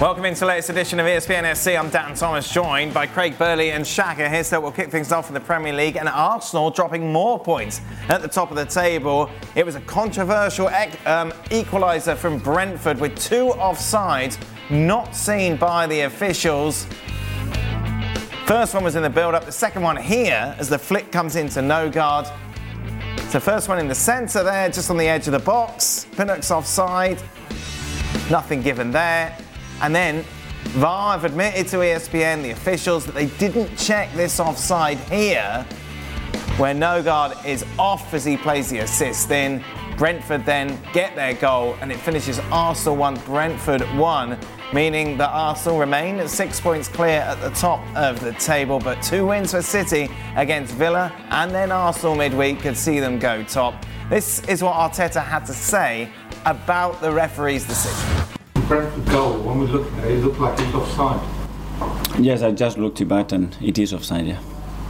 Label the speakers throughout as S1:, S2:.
S1: Welcome into the latest edition of ESPN FC. I'm Dan Thomas, joined by Craig Burley and Shaka here. So we'll kick things off in the Premier League and Arsenal dropping more points at the top of the table. It was a controversial um, equaliser from Brentford with two offsides not seen by the officials. First one was in the build-up. The second one here as the flick comes into Nørgaard. So first one in the centre there, just on the edge of the box. Pinnock's offside. Nothing given there. And then VAR have admitted to ESPN, the officials, that they didn't check this offside here, where Nørgaard is off as he plays the assist in. Brentford then get their goal, and it finishes Arsenal 1, Brentford 1, meaning that Arsenal remain six points clear at the top of the table. But two wins for City against Villa and then Arsenal midweek could see them go top. This is what Arteta had to say about the referee's decision.
S2: Brentford goal, when we looked at it, it looked like it was offside.
S3: Yes, I just looked it back and it is offside, yeah.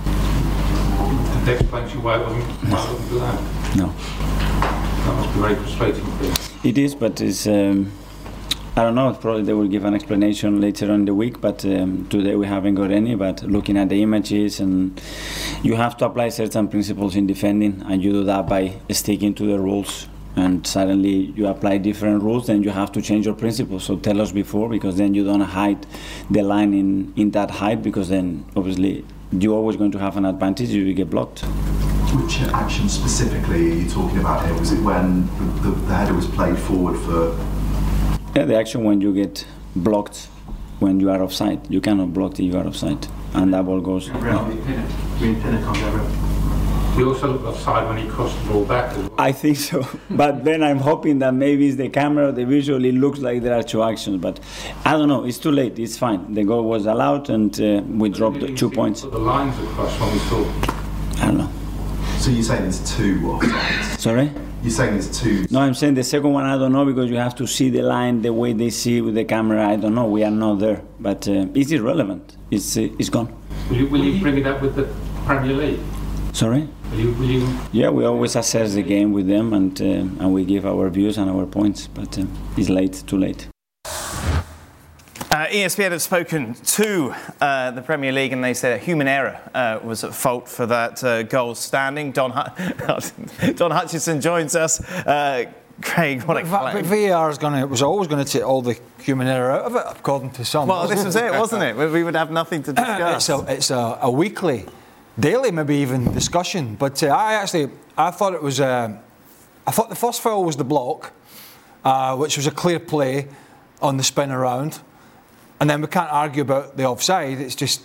S2: And that explains you why it wasn't allowed?
S3: No.
S2: That must be very frustrating for you.
S3: It is, but it's... Um, I don't know. Probably they will give an explanation later on the week, but um, today we haven't got any. But looking at the images, and you have to apply certain principles in defending, and you do that by sticking to the rules and suddenly you apply different rules, then you have to change your principles. So tell us before, because then you don't hide the line in, in that height, because then obviously you're always going to have an advantage if you get blocked.
S4: Which action specifically are you talking about here? Was it when the, the, the header was played forward for?
S3: Yeah, the action when you get blocked when you are offside. You cannot block if you are offside, and that ball goes.
S2: He also looked offside when he crossed the ball back. Well.
S3: I think so, but then I'm hoping that maybe it's the camera. The visually looks like there are two actions, but I don't know. It's too late. It's fine. The goal was allowed, and uh, we dropped the two points.
S2: the lines across when we saw.
S3: I don't know.
S4: So you're saying there's two offsides?
S3: Sorry.
S4: You're saying there's two?
S3: No, I'm saying the second one. I don't know because you have to see the line the way they see with the camera. I don't know. We are not there, but uh, it's irrelevant. It's uh, it's gone.
S2: Will you, will you bring it up with the Premier League?
S3: Sorry.
S2: Will you, will you?
S3: Yeah, we always assess the game with them and uh, and we give our views and our points, but uh, it's late, too late.
S1: Uh, ESPN have spoken to uh, the Premier League and they said a human error uh, was at fault for that uh, goal standing. Don, Don Hutchison joins us. Uh, Craig, what a
S5: claim. VAR is going to, was always going to take all the human error out of it, according to some.
S1: Well, this was it, wasn't it? We would have nothing to discuss.
S5: it's a, it's a, a weekly daily, maybe even discussion. But uh, I actually, I thought it was, uh, I thought the first foul was the block, uh, which was a clear play on the spin around. And then we can't argue about the offside. It's just,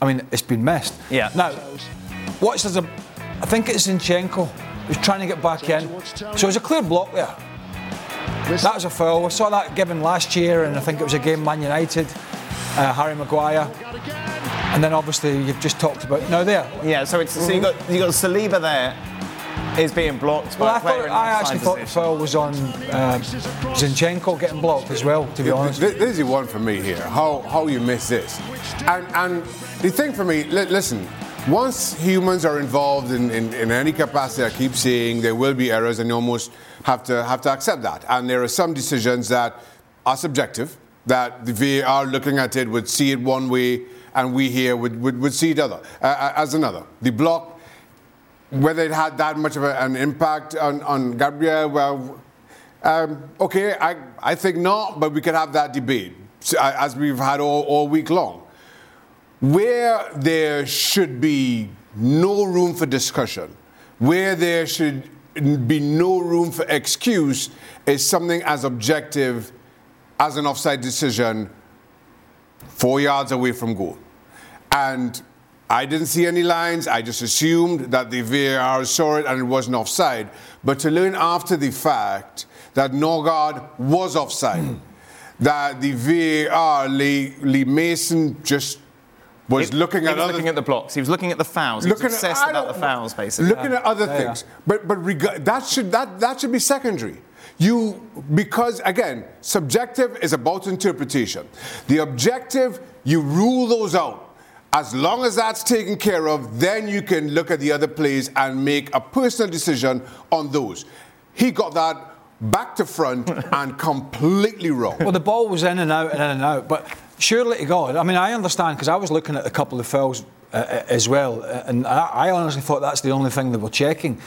S5: I mean, it's been missed.
S1: Yeah.
S5: Now, watch there's a, I think it's Zinchenko who's trying to get back in. So it was a clear block there. That was a foul. We saw that given last year, and I think it was a game Man United, uh, Harry Maguire. And then obviously you've just talked about no there.
S1: Yeah, so it's so you got you got Saliba there is being blocked
S5: well,
S1: by
S5: I, thought, I actually thought the foul was on uh, Zinchenko getting blocked as well. To be honest,
S6: this, this is one for me here. How how you miss this? And and the thing for me, li- listen. Once humans are involved in, in, in any capacity, I keep saying there will be errors, and you almost have to have to accept that. And there are some decisions that are subjective, that the VAR looking at it would see it one way and we here would, would, would see it other, uh, uh, as another. The block, whether it had that much of a, an impact on, on Gabriel, well, um, okay, I, I think not, but we could have that debate uh, as we've had all, all week long. Where there should be no room for discussion, where there should be no room for excuse, is something as objective as an offside decision four yards away from goal. And I didn't see any lines. I just assumed that the VAR saw it and it wasn't offside. But to learn after the fact that Nørgaard was offside, that the VAR, Lee, Lee Mason just was
S1: He-
S6: looking
S1: he
S6: at
S1: was
S6: other
S1: looking at the blocks. He was looking at the fouls. He was
S6: looking
S1: obsessed
S6: I
S1: about the fouls, basically.
S6: Looking at other
S5: Yeah, yeah.
S6: things, but but rega- that should that that should be secondary. You because again, subjective is about interpretation. The objective, you rule those out. As long as that's taken care of, then you can look at the other plays and make a personal decision on those. He got that back to front and completely wrong.
S5: Well, the ball was in and out and in and out, but surely to God, I mean, I understand because I was looking at a couple of fouls uh, uh, as well, and I, I honestly thought that's the only thing they were checking.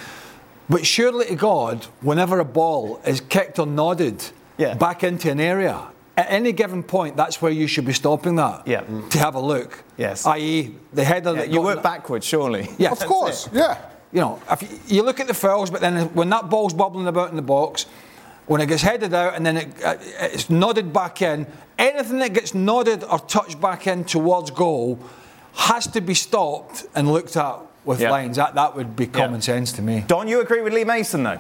S5: But surely to God, whenever a ball is kicked or nodded
S1: Yeah.
S5: back into an area, at any given point, that's where you should be stopping that
S1: Yeah.
S5: to have a look.
S1: Yes.
S5: I.e., the header
S1: Yeah,
S5: that
S1: you
S5: got-
S1: work backwards, surely.
S5: Yeah,
S6: of course, yeah.
S5: you know, if you, you look at the fouls, but then when that ball's bubbling about in the box, when it gets headed out and then it, uh, it's nodded back in, anything that gets nodded or touched back in towards goal has to be stopped and looked at with
S1: Yeah.
S5: lines. That that would be common sense to me.
S1: Don't you agree with Lee Mason, though?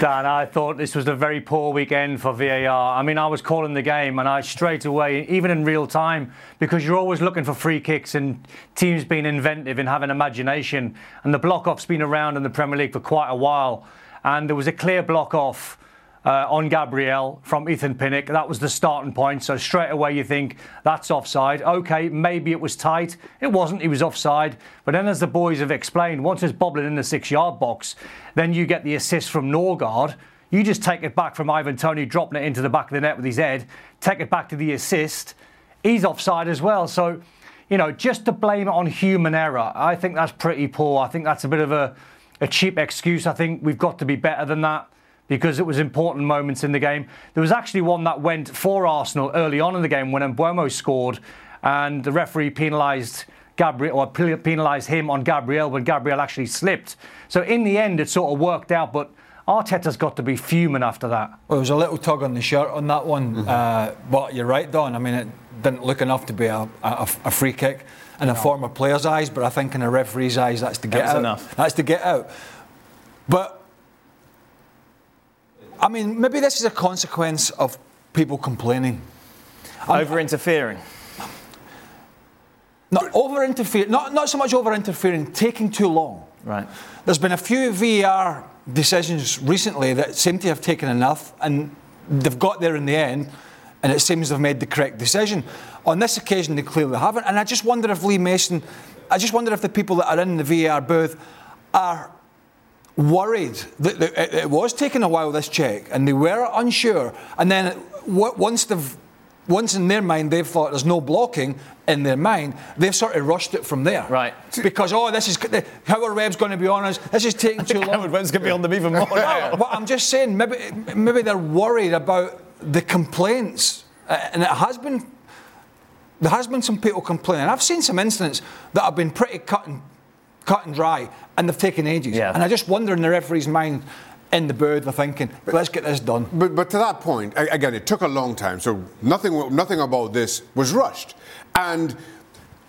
S7: Dan, I thought this was a very poor weekend for VAR. I mean, I was calling the game and I straight away, even in real time, because you're always looking for free kicks and teams being inventive and having imagination. And the block off's been around in the Premier League for quite a while. And there was a clear block off uh, on Gabriel from Ethan Pinnock. That was the starting point. So straight away you think that's offside. Okay, maybe it was tight. It wasn't. He was offside. But then, as the boys have explained, once it's bobbling in the six-yard box, then you get the assist from Nørgaard. You just take it back from Ivan Toney, dropping it into the back of the net with his head. Take it back to the assist. He's offside as well. So. You know, just to blame it on human error, I think that's pretty poor. I think that's a bit of a, a cheap excuse. I think we've got to be better than that because it was important moments in the game. There was actually one that went for Arsenal early on in the game when Mbeumo scored and the referee penalised Gabriel or penalised him on Gabriel when Gabriel actually slipped. So in the end, it sort of worked out, but Arteta's got to be fuming after that.
S5: Well, there was a little tug on the shirt on that one, uh, but you're right, Don. I mean, it didn't look enough to be a, a, a free kick in a former player's eyes, but I think in a referee's eyes, that's to get out.
S1: enough.
S5: That's to get out. But I mean, maybe this is a consequence of people complaining.
S1: Over interfering.
S5: Not over interfering, not, not so much over interfering, taking too long.
S1: Right.
S5: There's been a few VAR decisions recently that seem to have taken enough, and they've got there in the end, and it seems they've made the correct decision. On this occasion, they clearly haven't, and I just wonder if Lee Mason, I just wonder if the people that are in the VAR booth are worried that, that it, it was taking a while this check, and they were unsure, and then w- once they've once in their mind they've thought there's no blocking in their mind, they've sort of rushed it from there.
S1: Right.
S5: Because oh, this is Howard Webb's going to be on us? This is taking too long.
S1: Howard Webb's going to be on them even more.
S5: No, but I'm just saying, maybe maybe they're worried about the complaints, uh, and it has been. There has been some people complaining. I've seen some incidents that have been pretty cut and cut and dry, and they've taken ages.
S1: Yeah.
S5: And I just wonder in the referee's mind, in the bird, they're thinking, let's get this done.
S6: But, but to that point, again, it took a long time, so nothing, nothing about this was rushed. And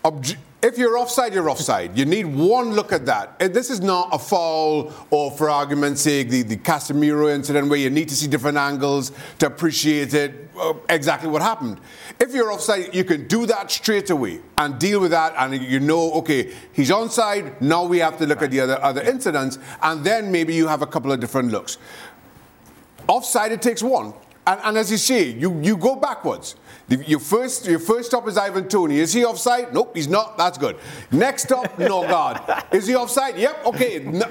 S6: obj- if you're offside, you're offside. You need one look at that. This is not a foul, or for argument's sake, the, the Casemiro incident where you need to see different angles to appreciate it, uh, exactly what happened. If you're offside, you can do that straight away and deal with that, and you know, okay, he's onside. Now we have to look at the other other incidents, and then maybe you have a couple of different looks. Offside, it takes one. And, and as you say, you, you go backwards. The, your, first, your first stop is Ivan Toney. Is he offside? Nope, he's not. That's good. Next stop, Nørgaard. Is he offside? Yep, okay. No.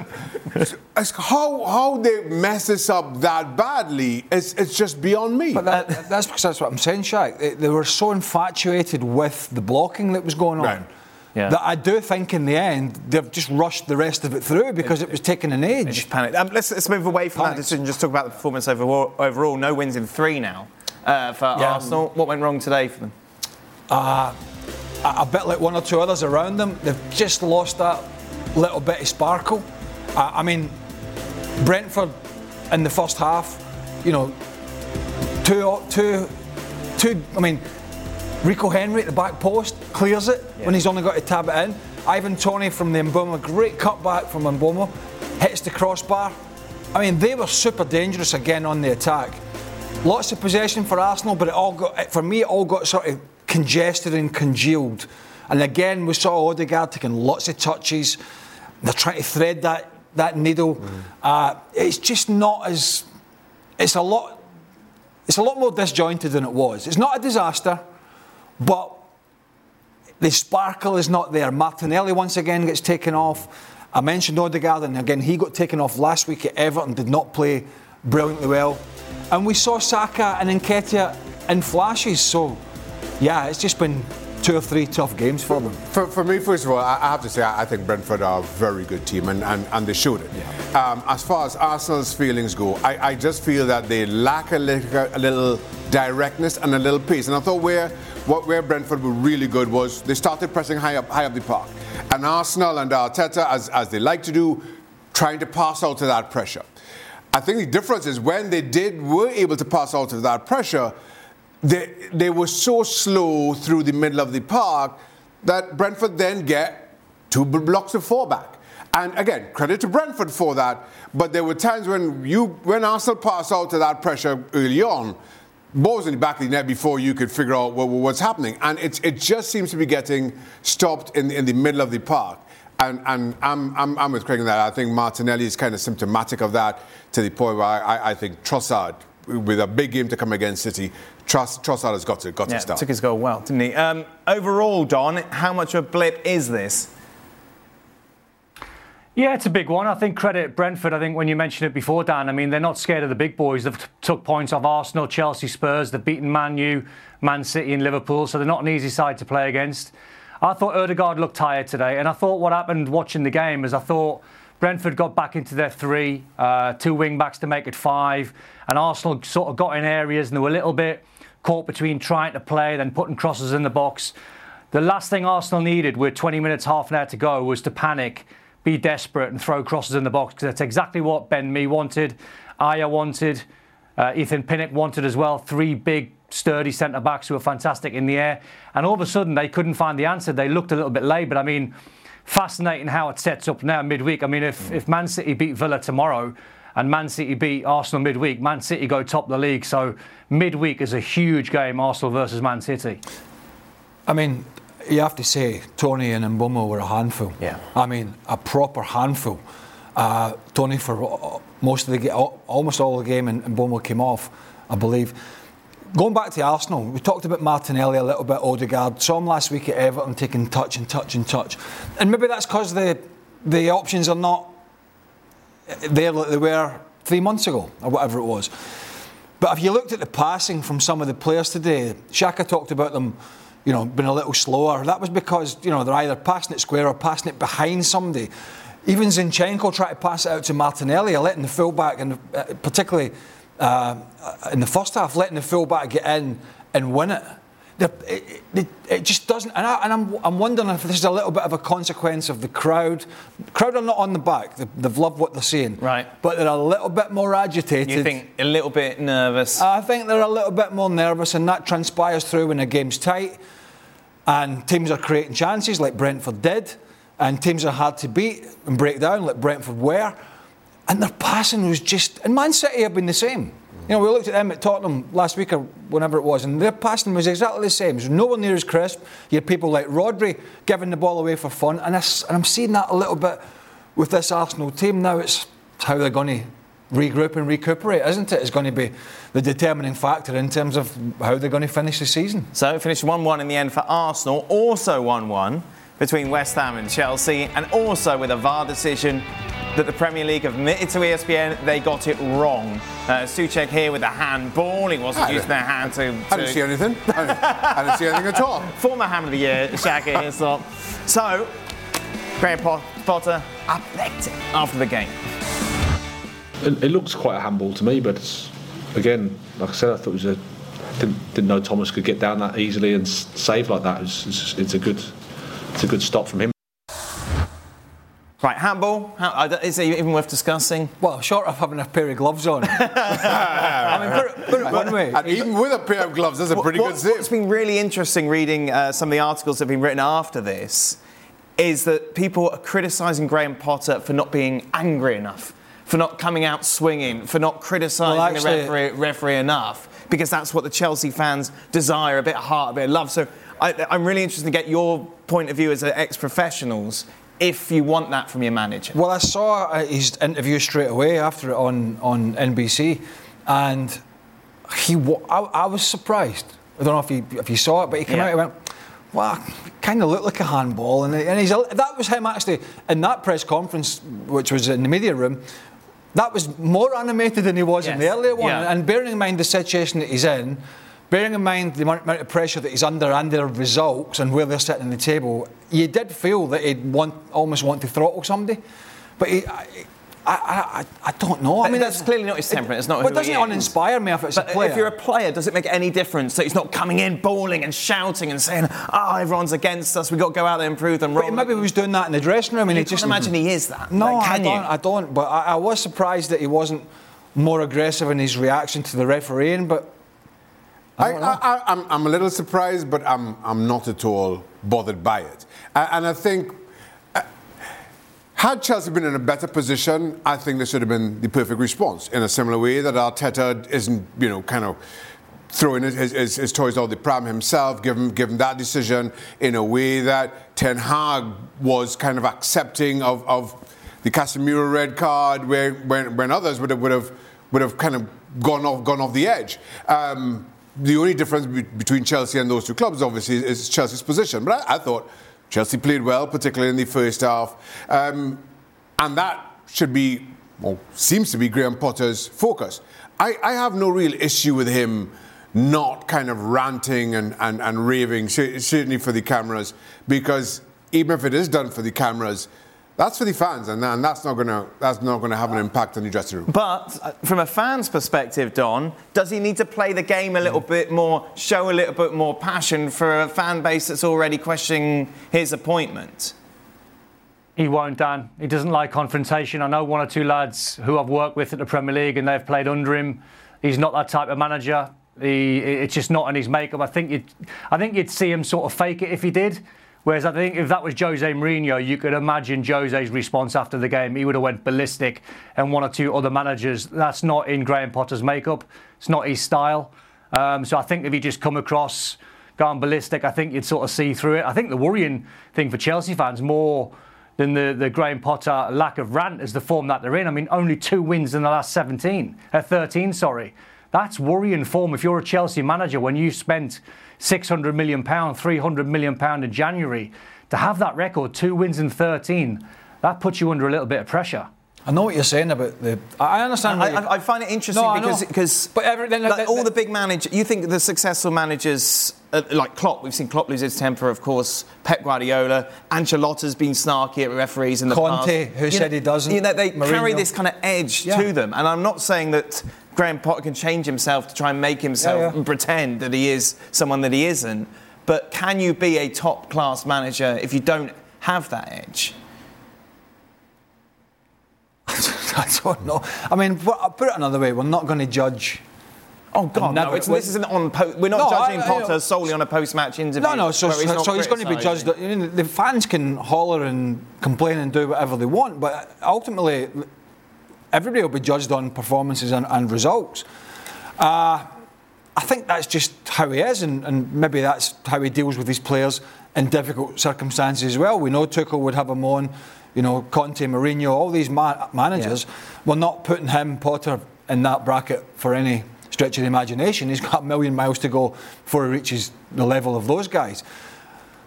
S6: How, how they mess this up that badly, it's, it's just beyond me.
S5: But that, that's because that's what I'm saying, Shaq. They, they were so infatuated with the blocking that was going on.
S6: Right.
S1: Yeah.
S5: That I do think in the end they've just rushed the rest of it through because it was taking an age.
S1: Just panicked. Um, let's, let's move away from that decision. Just talk about the performance overall. overall. No wins in three now uh, for
S5: Yeah.
S1: Arsenal. What went wrong today for them?
S5: a, a bit like one or two others around them. They've just lost that little bit of sparkle. Uh, I mean, Brentford in the first half, you know, two, two, two. I mean, Rico Henry at the back post clears it when he's only got to tab it in. Ivan Toney from the Mbeumo, great cutback from Mbeumo, hits the crossbar. I mean, they were super dangerous again on the attack. Lots of possession for Arsenal, but it all got, for me, it all got sort of congested and congealed. And again, we saw Odegaard taking lots of touches. They're trying to thread that, that needle. Mm. Uh, it's just not as. It's a lot. It's a lot more disjointed than it was. It's not a disaster, but the sparkle is not there. Martinelli once again gets taken off. I mentioned Odegaard, and again he got taken off last week at Everton. Did not play brilliantly well, and we saw Saka and Nketiah in flashes. So, yeah, it's just been two or three tough games for them.
S6: For, for me, first of all, I, I have to say I, think Brentford are a very good team, and, and, and they showed it. Yeah. Um, as far as Arsenal's feelings go, I, I just feel that they lack a little, a little directness and a little pace. And I thought where what where Brentford were really good was they started pressing high up high up the park, and Arsenal and Arteta, as as they like to do, trying to pass out to that pressure. I think the difference is when they did were able to pass out to that pressure they, they were so slow through the middle of the park that Brentford then get two blocks of four back. And again, credit to Brentford for that. But there were times when you, when Arsenal passed out to that pressure early on, balls in the back of the net before you could figure out what, what's happening. And it, it just seems to be getting stopped in, in the middle of the park. And, and I'm, I'm, I'm with Craig in that. I think Martinelli is kind of symptomatic of that to the point where I, I think Trossard, with a big game to come against City, Trust, Trossard has got to, got
S1: yeah,
S6: to start.
S1: took his goal well, didn't he? Um, overall, Don, how much of a blip is this?
S7: Yeah, it's a big one. I think credit Brentford. I think when you mentioned it before, Dan, I mean, they're not scared of the big boys. They've took points off Arsenal, Chelsea, Spurs. They've beaten Man U, Man City, and Liverpool, so they're not an easy side to play against. I thought Odegaard looked tired today, and I thought what happened watching the game is I thought Brentford got back into their three, uh, two wing backs to make it five, and Arsenal sort of got in areas and they were a little bit caught between trying to play and putting crosses in the box. The last thing Arsenal needed with 20 minutes, half an hour to go was to panic, be desperate, and throw crosses in the box because that's exactly what Ben Mee wanted, Ajer wanted, uh, Ethan Pinnock wanted as well. Three big, sturdy centre backs who were fantastic in the air. And all of a sudden, they couldn't find the answer. They looked a little bit late, but I mean, fascinating how it sets up now midweek. I mean, if, if Man City beat Villa tomorrow, and Man City beat Arsenal midweek. Man City go top the league, so midweek is a huge game, Arsenal versus Man City.
S5: I mean, you have to say Toney and Mbeumo were a handful.
S1: Yeah.
S5: I mean, a proper handful. Uh, Toney for most of the game, almost all the game, and Mbeumo came off, I believe. Going back to Arsenal, we talked about Martinelli a little bit, Odegaard. Saw him last week at Everton taking touch and touch and touch. And maybe that's because the, the options are not there like they were three months ago or whatever it was. But if you looked at the passing from some of the players today, Shaka talked about them, you know, been a little slower. That was because, you know, they're either passing it square or passing it behind somebody. Even Zinchenko tried to pass it out to Martinelli, letting the fullback, and uh, particularly uh, in the first half, letting the fullback get in and win it it, it, it, just doesn't. And, I, am I'm, I'm wondering if this is a little bit of a consequence of the crowd. The crowd are not on the back. They've, they've loved what they're seeing.
S1: Right.
S5: But they're a little bit more agitated.
S1: You think a little bit nervous?
S5: I think they're a little bit more nervous, and that transpires through when the game's tight and teams are creating chances like Brentford did, and teams are hard to beat and break down like Brentford were. And their passing was just. And Man City have been the same. You know, we looked at them at Tottenham last week or whenever it was, and their passing was exactly the same. Was nowhere near as crisp. You had people like Rodri giving the ball away for fun, and, and I'm seeing that a little bit with this Arsenal team now. It's how they're going to regroup and recuperate, isn't it? It's going to be the determining factor in terms of how they're going to finish the season.
S1: So it finished 1 1 in the end for Arsenal, also 1 1 between West Ham and Chelsea, and also with a VAR decision that the Premier League have admitted to ESPN they got it wrong. Uh, Soucek here with a handball. He wasn't using their hand to, to.
S6: I didn't see anything. I didn't, I didn't see anything at all.
S1: Former Ham of the Year, Shaka Hislop. So, Graham Potter, athletic after the game.
S2: It, it, looks quite a handball to me, but again, like I said, I thought it was a. Didn't, didn't know Thomas could get down that easily and save like that. It's, it's, it's a good, it's a good stop from him.
S1: Right, handball. How, uh, is it even worth discussing?
S5: Well, short of having a pair of gloves on. I mean, put put it one way.
S6: And even with a pair of gloves, that's a pretty
S1: What-
S6: good save.
S1: What's been really interesting reading uh, some of the articles that have been written after this is that people are criticising Graham Potter for not being angry enough, for not coming out swinging, for not criticising
S5: Well, actually-
S1: the referee, referee enough, because that's what the Chelsea fans desire a bit of heart, a bit of love. So I, I'm really interested to get your point of view as ex professionals if you want that from your manager.
S5: Well, I saw his interview straight away after it on, on NBC, and he I, I was surprised. I don't know if you if you saw it, but he came
S1: Yeah.
S5: out and went, "Well, kind of looked like a handball," and, and he's that was him actually in that press conference, which was in the media room. That was more animated than he was in the earlier one.
S1: Yeah.
S5: And bearing in mind the situation that he's in, bearing in mind the amount of pressure that he's under and their results and where they're sitting on the table, you did feel that he'd want, almost want to throttle somebody. But he, I, I, I, I don't know. I mean,
S1: that's clearly not his temperament, it's not
S5: But doesn't it uninspire me if it's
S1: But
S5: a player?
S1: if you're a player, does it make any difference that he's not coming in bawling and shouting and saying, "Oh, everyone's against us. We've got to go out there and prove them
S5: But maybe he was doing that in the dressing room, and
S1: you
S5: he
S1: can't
S5: just
S1: imagine he is that.
S5: No,
S1: Like,
S5: I
S1: can
S5: don't.
S1: you?
S5: I don't. But I, I was surprised that he wasn't more aggressive in his reaction to the refereeing. But
S6: I, I, I, I'm, I'm a little surprised, but I'm, I'm not at all bothered by it. And I think, uh, had Chelsea been in a better position, I think this should have been the perfect response. In a similar way that Arteta isn't, you know, kind of throwing his, his, his toys out the pram himself, given, given that decision in a way that Ten Hag was kind of accepting of, of the Casemiro red card, where, when, when others would have, would have, would have kind of gone off, gone off the edge. Um, the only difference be- between Chelsea and those two clubs, obviously, is Chelsea's position. But I, I thought Chelsea played well, particularly in the first half. Um, and that should be, or seems to be, Graham Potter's focus. I, I have no real issue with him not kind of ranting and, and, and raving, certainly for the cameras, because even if it is done for the cameras, that's for the fans, and, and that's not going to that's not going to have an impact on the dressing room.
S1: But uh, from a fan's perspective, Don, does he need to play the game a little bit more, show a little bit more passion for a fan base that's already questioning his appointment?
S7: He won't, Dan. He doesn't like confrontation. I know one or two lads who I've worked with at the Premier League and they've played under him. He's not that type of manager. He, it's just not in his makeup. I think you'd, I think you'd see him sort of fake it if he did. Whereas I think if that was Jose Mourinho, you could imagine Jose's response after the game. He would have went ballistic, and one or two other managers. That's not in Graham Potter's makeup. It's not his style. Um, so I think if he just come across gone ballistic, I think you'd sort of see through it. I think the worrying thing for Chelsea fans more than the, the Graham Potter lack of rant is the form that they're in. I mean, only two wins in the last 17, uh, 13, sorry. That's worrying form if you're a Chelsea manager when you spent 600 million pound, 300 million pound in January to have that record, two wins in 13. That puts you under a little bit of pressure.
S5: I know what you're saying about the. I understand.
S1: I, I, I find it interesting
S5: No,
S1: because because
S5: But everything-
S1: like, all the big managers, you think the successful managers uh, like Klopp, we've seen Klopp lose his temper, of course. Pep Guardiola, Ancelotti's been snarky at referees in the
S5: Conte,
S1: past.
S5: who
S1: You
S5: said
S1: know-
S5: he doesn't.
S1: You know, they carry this kind of edge
S5: Yeah.
S1: to them, and I'm not saying that. Graham Potter can change himself to try and make himself
S5: Yeah, yeah.
S1: and pretend that he is someone that he isn't. But can you be a top class manager if you don't have that edge?
S5: I don't know. I mean, put I'll put it another way. We're not going to judge.
S1: Oh God, no! It's, this isn't on. Po- we're not
S5: No,
S1: judging
S5: I- I-
S1: Potter solely on a post-match interview.
S5: No, no. So,
S1: he's
S5: so, so he's going to be judged. You know, the fans can holler and complain and do whatever they want, but ultimately, everybody will be judged on performances and, and results. Uh, I think that's just how he is, and, and maybe that's how he deals with his players in difficult circumstances as well. We know Tuchel would have him on, you know, Conte, Mourinho, all these ma- managers. We're not putting him, Potter, in that bracket for any stretch of the imagination. He's got a million miles to go before he reaches the level of those guys.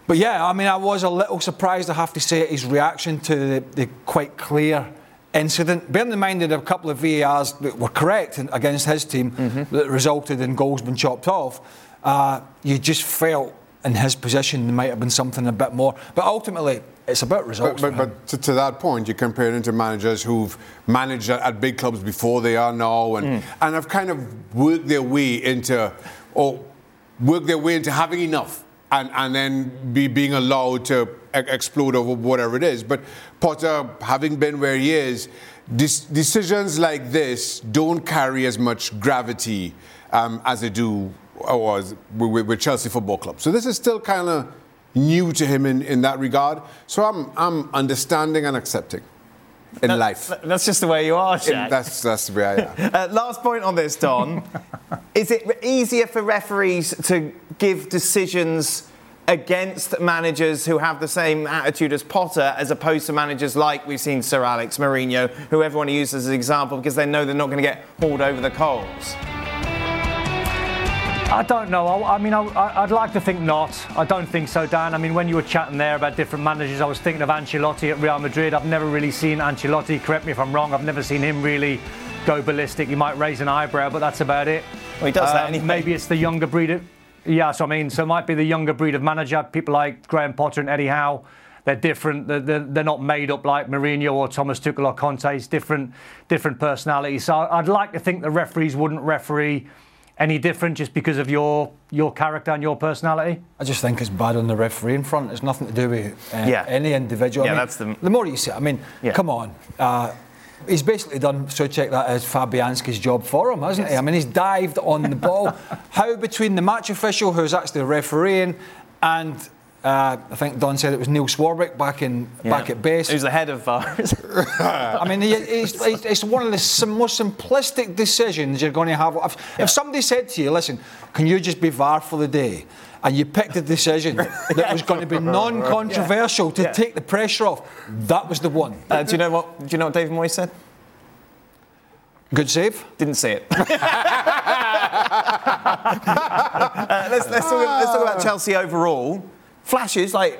S5: But yeah, I mean, I was a little surprised, I have to say, at his reaction to the, the quite clear incident. Bearing in mind that a couple of VARs that were correct against his team that resulted in goals being chopped off, uh, you just felt in his position there might have been something a bit more. But ultimately, it's about results.
S6: but,
S5: him.
S6: but to, to that point, you're comparing to managers who've managed at, at big clubs before they are now and, and have kind of worked their way into, or worked their way into having enough and, and then be being allowed to e- explode over whatever it is. But Potter, having been where he is, dis- decisions like this don't carry as much gravity um, as they do or with, with Chelsea Football Club. So this is still kind of new to him in, in that regard. So I'm, I'm understanding and accepting in
S1: That-
S6: life.
S1: That's just the way you are,
S6: In- that's, that's the way I am.
S1: Uh, last point on this, Don. Is it easier for referees to give decisions against managers who have the same attitude as Potter as opposed to managers like we've seen Sir Alex, Mourinho, who everyone uses as an example because they know they're not going to get hauled over the coals?
S7: I don't know. I, I mean, I, I'd like to think not. I don't think so, Dan. I mean, when you were chatting there about different managers, I was thinking of Ancelotti at Real Madrid. I've never really seen Ancelotti. Correct me if I'm wrong. I've never seen him really go ballistic. He might raise an eyebrow, but that's about it.
S1: Well, he does that
S7: Um,
S1: anyway.
S7: Maybe it's the younger breed of. Yeah, so I mean, so it might be the younger breed of manager. People like Graham Potter and Eddie Howe. They're different. They're, they're, they're not made up like Mourinho or Thomas Tuchel or Conte. It's different, different personalities. So I'd like to think the referees wouldn't referee any different just because of your your character and your personality.
S5: I just think it's bad on the refereeing front. It's nothing to do with uh,
S1: Yeah.
S5: any individual. I
S1: Yeah,
S5: mean,
S1: that's the-
S5: the more you say. I mean,
S1: Yeah.
S5: come on. Uh, he's basically done Soucek that as Fabianski's job for him, hasn't he? I mean, he's dived on the ball. How between the match official, who's actually refereeing, and uh, I think Don said it was Neil Swarbrick back in back at base.
S1: Who's the head of VARs?
S5: I mean, he's, it's one of the most simplistic decisions you're going to have. If, if somebody said to you, listen, can you just be VAR for the day? And you picked a decision that was going to be non-controversial to
S1: Yeah.
S5: take the pressure off, that was the one.
S1: uh, do you know what? Do you know what David Moyes said?
S5: Good save.
S1: Didn't see it. Uh, let's, let's, talk, let's talk about Chelsea overall. Flashes like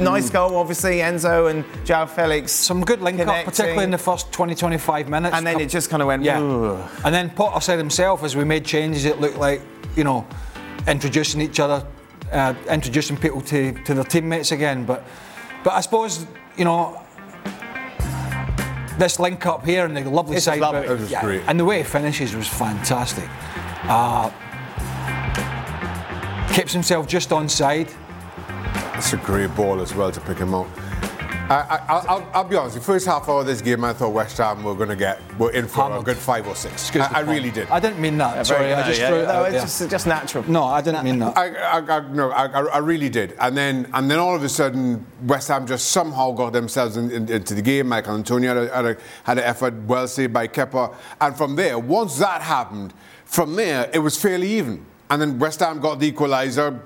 S1: nice goal, obviously Enzo and Joao Felix.
S5: Some good link up, particularly in the first 20, 25 minutes.
S1: And then it just kind of went.
S5: Yeah.
S1: "Ugh."
S5: And then Potter said himself, as we made changes, it looked like, you know, introducing each other, uh, introducing people to, to their teammates again. But, but I suppose, you know, this link up here and the lovely
S1: It's
S5: side,
S1: lovely.
S6: was great.
S5: and the way it finishes was fantastic. Uh, keeps himself just onside.
S6: It's a great ball as well to pick him up. I, I, I'll, I'll, I'll be honest. The first half of this game, I thought West Ham were going to get were in for a good five or six. I, I really did.
S5: I didn't mean that. Sorry, I just
S1: Yeah,
S5: threw it
S1: no,
S5: out
S1: it's
S5: there.
S1: just, just natural.
S5: No, I didn't mean that.
S6: I, I, I, no, I, I I really did. And then, and then all of a sudden, West Ham just somehow got themselves in, in- into the game. Michael Antonio had, a, had, a, had an effort, well saved by Kepa. And from there, once that happened, from there, it was fairly even. And then West Ham got the equaliser,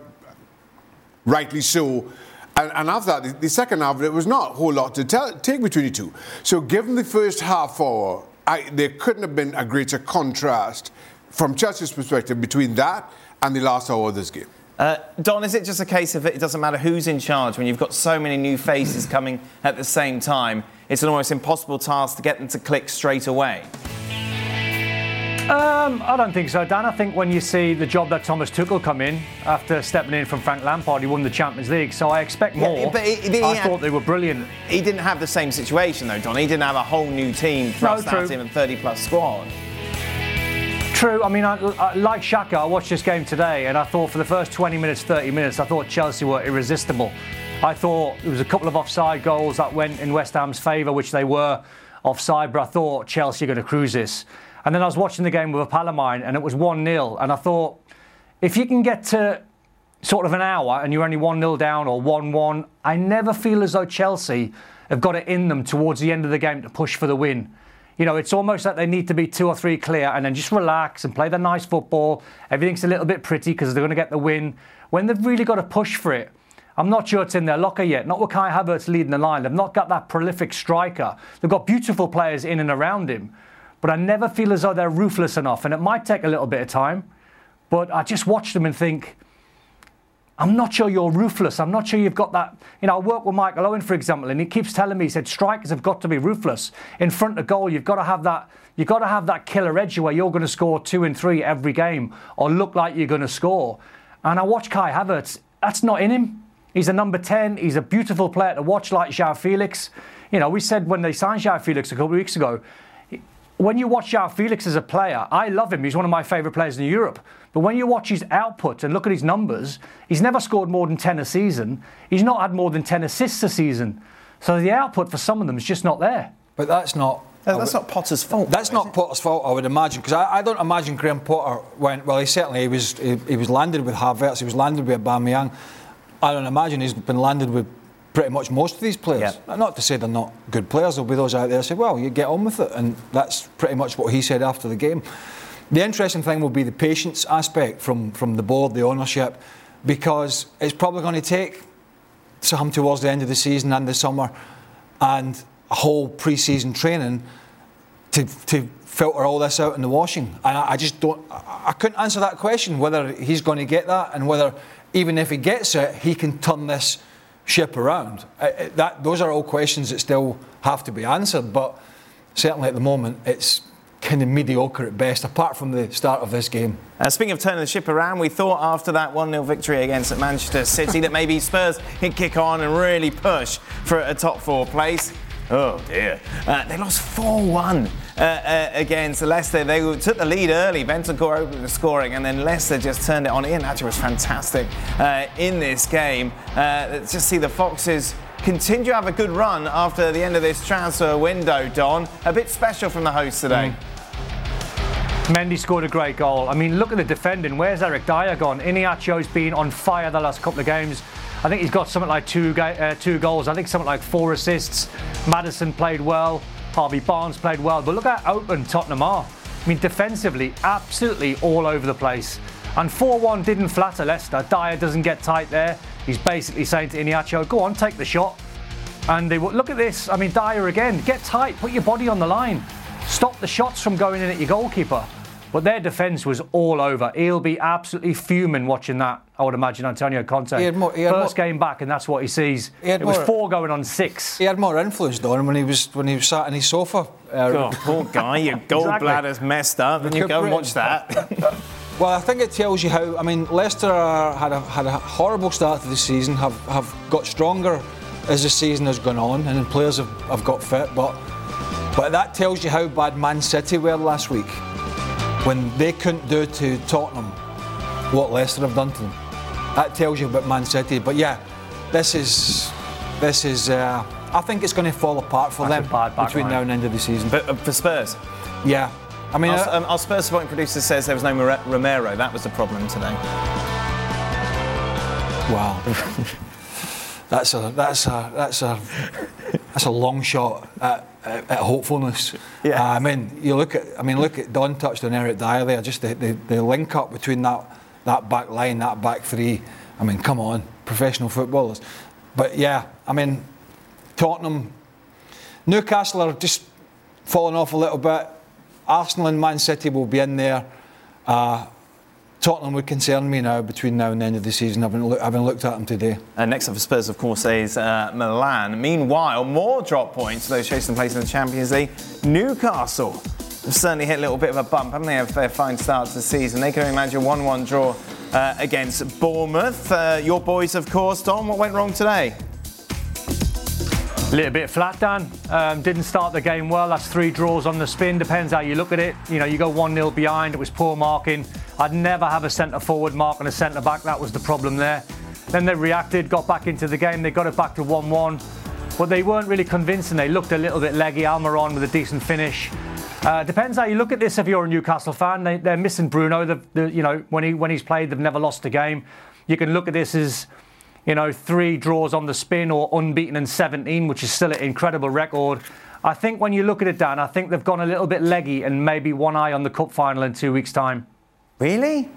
S6: rightly so. And, and after that, the, the second half, there was not a whole lot to tell, take between the two. So, given the first half hour, I, there couldn't have been a greater contrast from Chelsea's perspective between that and the last hour of this game.
S1: Uh, Don, is it just a case of it doesn't matter who's in charge when you've got so many new faces coming at the same time? It's an almost impossible task to get them to click straight away.
S7: Um, I don't think so, Dan. I think when you see the job that Thomas Tuchel come in after stepping in from Frank Lampard, he won the Champions League. So I expect
S1: Yeah,
S7: more.
S1: but he- he
S7: I
S1: had-
S7: thought they were brilliant.
S1: He didn't have the same situation though, Don. He didn't have a whole new team thrust
S7: true.
S1: at him and 30 plus squad.
S7: True. I mean, I, I, like Shaka, I watched this game today, and I thought for the first 20 minutes, 30 minutes, I thought Chelsea were irresistible. I thought there was a couple of offside goals that went in West Ham's favour, which they were offside, but I thought Chelsea are going to cruise this. And then I was watching the game with a pal of mine, and it was 1 0, and I thought, if you can get to sort of an hour and you're only 1 0 down or 1 1, I never feel as though Chelsea have got it in them towards the end of the game to push for the win. You know, it's almost like they need to be two or three clear and then just relax and play their nice football. Everything's a little bit pretty because they're going to get the win. When they've really got to push for it, I'm not sure it's in their locker yet. Not with Kai Havertz leading the line. They've not got that prolific striker. They've got beautiful players in and around him. But I never feel as though they're ruthless enough. And it might take a little bit of time. But I just watch them and think, I'm not sure you're ruthless. I'm not sure you've got that. You know, I work with Michael Owen, for example, and he keeps telling me, he said, strikers have got to be ruthless. In front of goal, you've got to have that. You've got to have that killer edge where you're going to score two and three every game, or look like you're going to score. And I watch Kai Havertz. That's not in him. He's a number 10. He's a beautiful player to watch, like Joao Felix. You know, we said when they signed Joao Felix a couple of weeks ago, when you watch João Felix as a player, I love him. He's one of my favourite players in Europe. But when you watch his output and look at his numbers, he's never scored more than 10 a season. He's not had more than 10 assists a season. So the output for some of them is just not there.
S5: But that's not.
S1: That's not Potter's fault.
S5: That's
S1: though,
S5: not Potter's fault, I would imagine, because I, I, don't imagine Graham Potter went. Well, he certainly he was he, he was landed with Havertz, he was landed with Aubameyang. I don't imagine he's been landed with pretty much most of these players. Yeah. Not to say they're not good players, there'll be those out there who say, well, you get on with it. And that's pretty much what he said after the game. The interesting thing will be the patience aspect from, from the board, the ownership, because it's probably going to take some towards the end of the season and the summer and a whole pre season training to, to filter all this out in the washing. And I, I just don't, I, I couldn't answer that question whether he's going to get that and whether, even if he gets it, he can turn this ship around? That, those are all questions that still have to be answered, but certainly at the moment it's kind of mediocre at best, apart from the start of this game.
S1: Uh, speaking of turning the ship around, we thought after that 1 0 victory against Manchester City that maybe Spurs could kick on and really push for a top four place. Oh dear. Uh, they lost 4 1 uh, uh, against Leicester. They took the lead early. Bentancur opened the scoring, and then Leicester just turned it on. Iheanacho was fantastic uh, in this game. Uh, let's just see the Foxes continue to have a good run after the end of this transfer window, Don. A bit special from the host today. Mm.
S7: Mendy scored a great goal. I mean, look at the defending. Where's Eric Dier gone? Iheanacho's been on fire the last couple of games. I think he's got something like two uh, two goals. I think something like four assists. Maddison played well. Harvey Barnes played well. But look how open Tottenham are. I mean, defensively, absolutely all over the place. And 4 1 didn't flatter Leicester. Dier doesn't get tight there. He's basically saying to Iheanacho, go on, take the shot. And they look at this. I mean, Dier again, get tight, put your body on the line. Stop the shots from going in at your goalkeeper. But their defence was all over. He'll be absolutely fuming watching that. I would imagine Antonio Conte. He had more, he had First more, game back, and that's what he sees. He it more, was four going on six.
S5: He had more influence, Don, when he was when he was sat in his sofa.
S1: Uh, God, poor guy, your gallbladder's exactly. messed up, and you go and watch that.
S5: well, I think it tells you how. I mean, Leicester had a had a horrible start to the season. Have have got stronger as the season has gone on, and players have, have got fit. But but that tells you how bad Man City were last week when they couldn't do to Tottenham what Leicester have done to them. That tells you about Man City. But yeah, this is this is. Uh, I think it's going to fall apart for That's them between line. now and the end of the season.
S1: But uh, for Spurs,
S5: yeah. I mean,
S1: our, uh, um, our Spurs supporting producer says there was no Romero. That was the problem today.
S5: Wow. that's a that's a that's a that's a long shot at, at, at hopefulness. Yeah. Uh, I mean, you look at I mean, look at Don touched on Eric Dier there. Just the, the, the link up between that that back line, that back three. I mean, come on, professional footballers. But yeah, I mean, Tottenham, Newcastle are just falling off a little bit. Arsenal and Man City will be in there. Uh, Tottenham would concern me now between now and the end of the season, having, look, having looked at them today.
S1: And next up for Spurs, of course, is uh, Milan. Meanwhile, more drop points those chasing place in the Champions League. Newcastle have certainly hit a little bit of a bump, haven't they, after their fine start to the season? They can imagine a 1 1 draw uh, against Bournemouth. Uh, your boys, of course. Don, what went wrong today?
S7: A little bit flat, Dan. Um, didn't start the game well. That's three draws on the spin. Depends how you look at it. You know, you go 1 0 behind. It was poor marking. I'd never have a centre forward mark and a centre back. That was the problem there. Then they reacted, got back into the game. They got it back to 1 1. But they weren't really convincing. They looked a little bit leggy. Almiron with a decent finish. Uh, depends how you look at this. If you're a Newcastle fan, they, are missing Bruno. The, the, you know, when he when he's played, they've never lost a game. You can look at this as you know, three draws on the spin or unbeaten in 17, which is still an incredible record. I think when you look at it, Dan, I think they've gone a little bit leggy and maybe one eye on the cup final in two weeks' time.
S1: Really?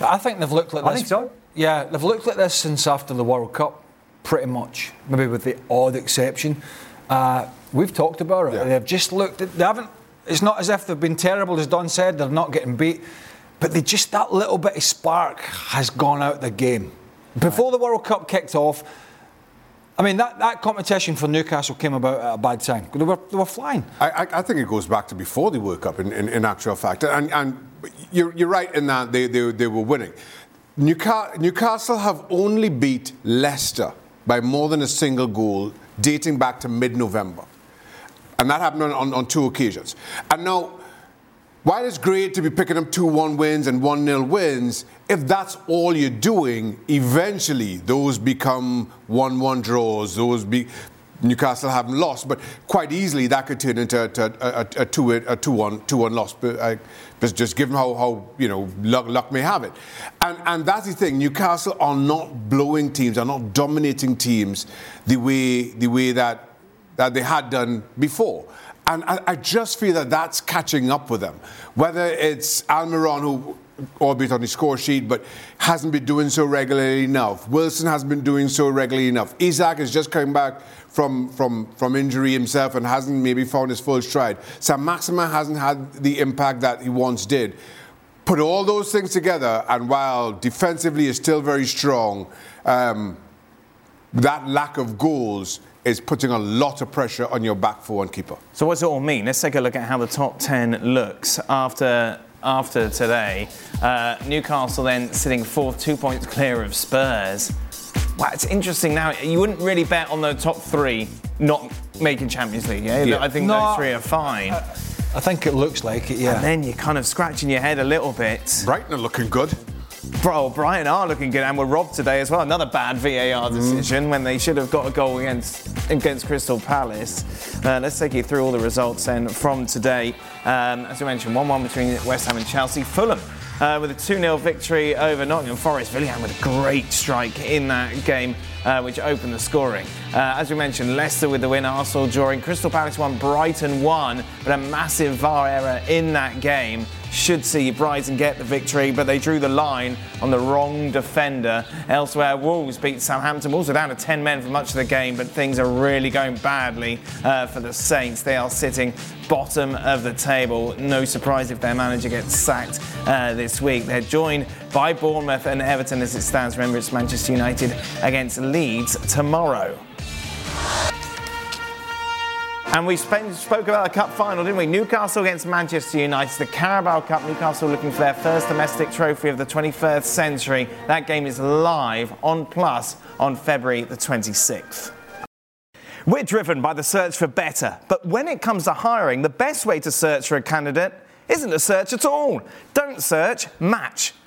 S5: I think they've looked like
S7: this. I think so.
S5: Yeah, they've looked like this since after the World Cup, pretty much. Maybe with the odd exception. Uh, we've talked about it. Yeah. They've just looked. They haven't. It's not as if they've been terrible, as Don said. They're not getting beat, but they just that little bit of spark has gone out the game. Before the World Cup kicked off, I mean, that, that competition for Newcastle came about at a bad time. They were, they were flying.
S6: I, I, think it goes back to before the World Cup, in, in, in actual fact. And, and you're, you're right in that they, they, they were winning. Newcastle, Newcastle have only beat Leicester by more than a single goal dating back to mid November. And that happened on, on, on two occasions. And now, while it's great to be picking up 2 1 wins and 1 0 wins, if that's all you're doing, eventually those become 1 1 draws. Those be, Newcastle haven't lost, but quite easily that could turn into a, a, a, two, a two one two one loss. But, uh, just given how, how you know luck, luck may have it, and and that's the thing. Newcastle are not blowing teams, are not dominating teams the way the way that that they had done before. And I, I, just feel that that's catching up with them. Whether it's Almiron, who, albeit on the score sheet, but hasn't been doing so regularly enough. Wilson hasn't been doing so regularly enough. Isak is just coming back from, from, from injury himself and hasn't maybe found his full stride. Saint-Maximin hasn't had the impact that he once did. Put all those things together, and while defensively is still very strong, um, that lack of goals is putting a lot of pressure on your back four and keeper.
S1: So what's it all mean? Let's take a look at how the top 10 looks after after today. Uh, Newcastle then sitting fourth, two points clear of Spurs. Wow, it's interesting now. You wouldn't really bet on the top three not making Champions League, yeah? yeah. I think no, those three are fine.
S5: I think it looks like it, yeah.
S1: And then you're kind of scratching your head a little bit.
S6: Brighton are looking good.
S1: Bro, Brighton are looking good and were robbed today as well. Another bad VAR mm. decision mm. when they should have got a goal against against Crystal Palace. Uh, let's take you through all the results then from today. Um, as we mentioned, 1 1 between West Ham and Chelsea. Fulham uh, with a 2 0 victory over Nottingham Forest. Willian with a great strike in that game. Uh, which opened the scoring. Uh, as we mentioned, Leicester with the win, Arsenal drawing. Crystal Palace won, Brighton won, but a massive VAR error in that game should see Brighton get the victory, but they drew the line on the wrong defender. Elsewhere, Wolves beat Southampton. Wolves are down to 10 men for much of the game, but things are really going badly uh, for the Saints. They are sitting bottom of the table. No surprise if their manager gets sacked uh, this week. They're joined by Bournemouth and Everton as it stands. Remember, it's Manchester United against Leeds tomorrow. And we spoke about the cup final, didn't we? Newcastle against Manchester United, the Carabao Cup. Newcastle looking for their first domestic trophy of the 21st century. That game is live on Plus on February the 26th. We're driven by the search for better, but when it comes to hiring, the best way to search for a candidate isn't to search at all. Don't search, match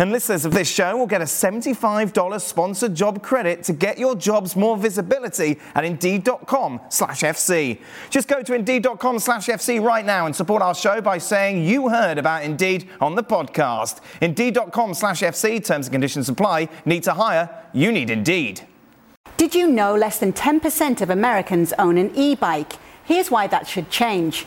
S1: And listeners of this show will get a $75 sponsored job credit to get your jobs more visibility at Indeed.com slash FC. Just go to Indeed.com slash FC right now and support our show by saying you heard about Indeed on the podcast. Indeed.com slash FC, terms and conditions apply. Need to hire? You need Indeed.
S8: Did you know less than 10% of Americans own an e-bike? Here's why that should change.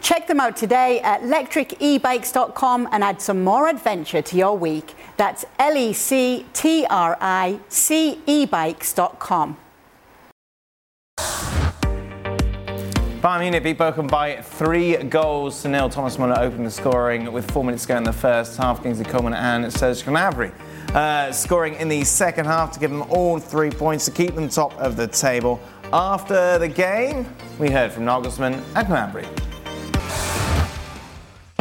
S8: Check them out today at lectricebikes.com and add some more adventure to your week. That's L E C T R I C E bikes.com.
S1: Bayern Munich beat Bochum by three goals to nil. Thomas Muller opened the scoring with four minutes to go in the first half. Kingsley Coman and Serge Gnabry uh, scoring in the second half to give them all three points to keep them top of the table. After the game, we heard from Nagelsmann and Gnabry.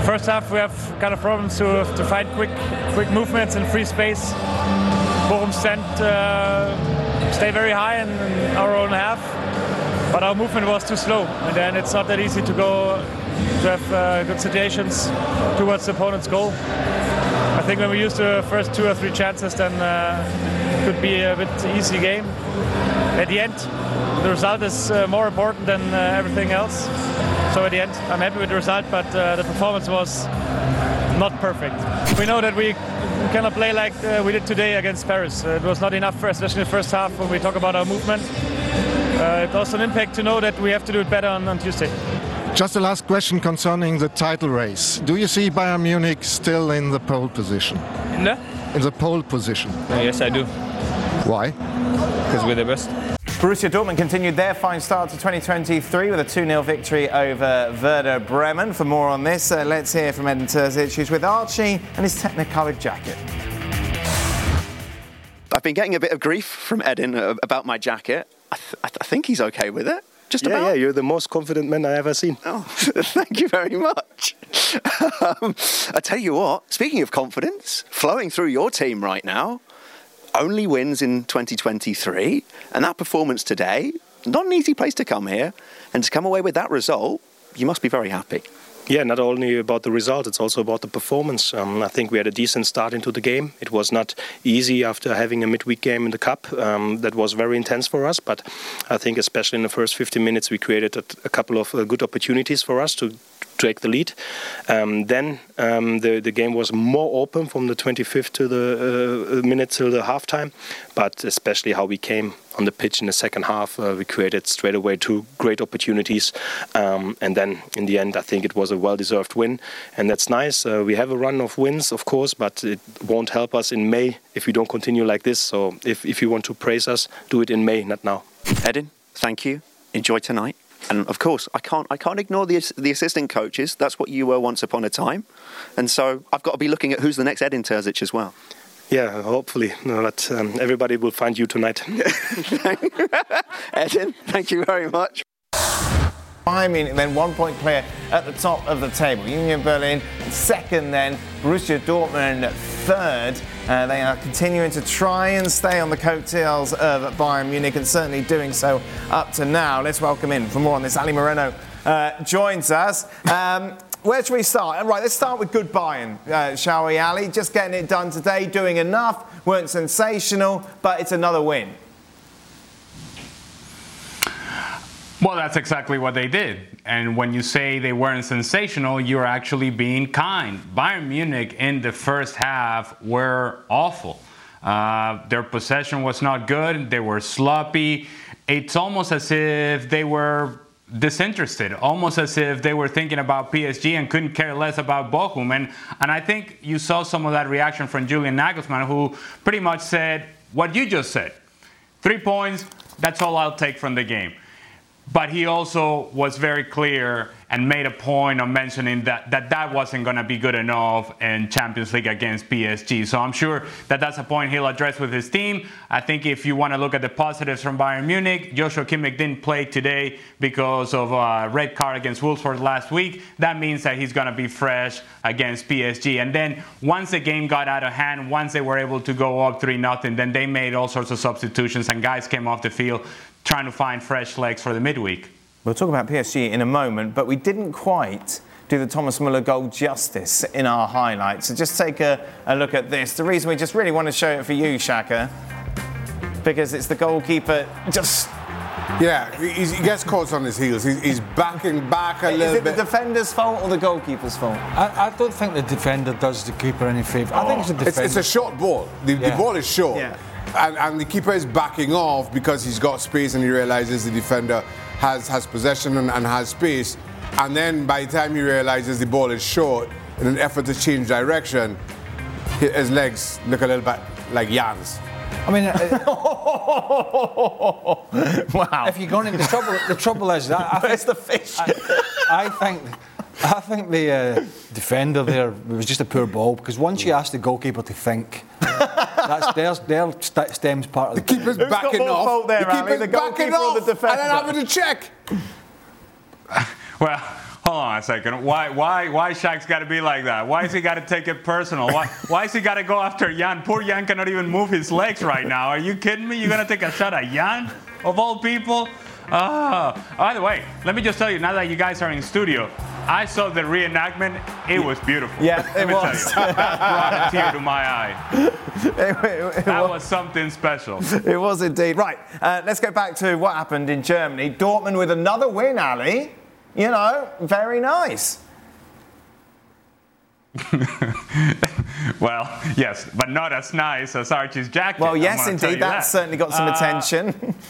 S9: First half we have kind of problems to, to find quick quick movements and free space. Bochum stand uh, stay very high in, in, our own half, but our movement was too slow, and then it's not that easy to go to have uh, good situations towards the opponent's goal. I think when we use the first two or three chances, then uh, it could be a bit easy game. At the end, the result is uh, more important than uh, everything else. So at the end, I'm happy with the result, but uh, the performance was not perfect. We know that we we cannot play like uh, we did today against Paris. Uh, it was not enough, for, especially in the first half when we talk about our movement. Uh, it also an impact to know that we have to do it better on, on Tuesday.
S10: Just a last question concerning the title race. Do you see Bayern Munich still in the pole position?
S9: No?
S10: In the pole position?
S9: yes, I do.
S10: Why?
S9: Because we're the best.
S1: Borussia Dortmund continued their fine start to 2023 with a 2-0 victory over Werder Bremen. For more on this, uh, let's hear from Edin Terzic, who's with Archie and his Technicolor jacket.
S11: I've been getting a bit of grief from Edin uh, about my jacket. I, th- I, th- I think he's okay with it. Just
S12: yeah,
S11: about.
S12: yeah, you're the most confident man I ever seen.
S11: Oh, thank you very much. um, I tell you what, speaking of confidence, flowing through your team right now, only wins in 2023, and that performance today, not an easy place to come here, and to come away with that result, you must be very happy.
S12: Yeah, not only about the result, it's also about the performance. Um, I think we had a decent start into the game. It was not easy after having a midweek game in the Cup. Um, that was very intense for us, but I think especially in the first 15 minutes, we created a, a couple of uh, good opportunities for us to take the lead. Um, then um, the the game was more open from the 25th to the uh, minute till the halftime, but especially how we came on the pitch in the second half, uh, we created straight away two great opportunities, um, and then in the end, I think it was a well-deserved win, and that's nice. Uh, we have a run of wins, of course, but it won't help us in May if we don't continue like this. So if if you want to praise us, do it in May, not now.
S11: Edin, thank you. Enjoy tonight. And of course, I can't I can't ignore the the assistant coaches. That's what you were once upon a time, and so I've got to be looking at who's the next Edin Terzic as well.
S12: Yeah, hopefully, no, but um, everybody will find you tonight.
S11: Edin, thank you very much.
S1: Bayern Munich then one point clear at the top of the table. Union Berlin second, then Borussia Dortmund third. Uh, they are continuing to try and stay on the coattails of Bayern Munich and certainly doing so up to now. Let's welcome in for more on this. Ali Moreno uh, joins us. Um, where should we start? Right, let's start with good Bayern, uh, shall we, Ali? Just getting it done today, doing enough, weren't sensational, but it's another win.
S13: Well, that's exactly what they did. And when you say they weren't sensational, you're actually being kind. Bayern Munich in the first half were awful. Uh, their possession was not good. They were sloppy. It's almost as if they were disinterested, almost as if they were thinking about PSG and couldn't care less about Bochum. And, and I think you saw some of that reaction from Julian Nagelsmann, who pretty much said what you just said. Three points, that's all I'll take from the game. But he also was very clear and made a point of mentioning that that, that wasn't going to be good enough in Champions League against PSG. So I'm sure that that's a point he'll address with his team. I think if you want to look at the positives from Bayern Munich, Joshua Kimmich didn't play today because of a red card against Wolfsburg last week. That means that he's going to be fresh against PSG. And then once the game got out of hand, once they were able to go up 3 0, then they made all sorts of substitutions and guys came off the field trying to find fresh legs for the midweek.
S1: We'll talk about PSG in a moment, but we didn't quite do the Thomas Muller goal justice in our highlights. So just take a, a look at this. The reason we just really want to show it for you, Shaka, because it's the goalkeeper just.
S6: Yeah, he gets caught on his heels. He's, he's backing back a
S1: Is
S6: little bit.
S1: Is it
S6: bit.
S1: the defender's fault or the goalkeeper's fault?
S5: I, I don't think the defender does the keeper any favour. I think it's the
S6: It's, it's a short ball. The,
S5: Yeah.
S6: the ball is short.
S5: Yeah.
S6: And, and the keeper is backing off because he's got space and he realizes the defender has, has possession and, and has space. And then by the time he realizes the ball is short, in an effort to change direction, his legs look a little bit like Jan's.
S5: I mean, uh,
S1: wow.
S5: If you're going into trouble, the trouble is that I
S1: Where's the fish?
S5: I, I think, I think the uh, defender there was just a poor ball because once you ask the goalkeeper to think, that's their their st- stems part of the,
S6: keeper's
S1: Who's got
S6: backing
S1: more
S6: off.
S1: fault there,
S6: the keeper's
S1: The
S6: backing off
S1: the defender?
S6: and then having to check.
S13: Well, hold on a second. Why, why, why Shaq's got to be like that? Why has he got to take it personal? Why, why has he got to go after Jan? Poor Jan cannot even move his legs right now. Are you kidding me? You're gonna take a shot at Jan, of all people? Ah. by the way, let me just tell you. Now that you guys are in studio, I saw the reenactment. It was beautiful.
S1: Yeah,
S13: let
S1: it
S13: me
S1: was.
S13: tell you, that brought a tear to my eye. That was something special.
S1: It was indeed. Right, uh, let's go back to what happened in Germany. Dortmund with another win, Ali. You know, very nice.
S13: Well, yes, but not as nice as Archie's jacket.
S1: Well,
S13: I'm
S1: yes,
S13: gonna tell
S1: indeed.
S13: you that.
S1: certainly got some
S13: Uh,
S1: attention.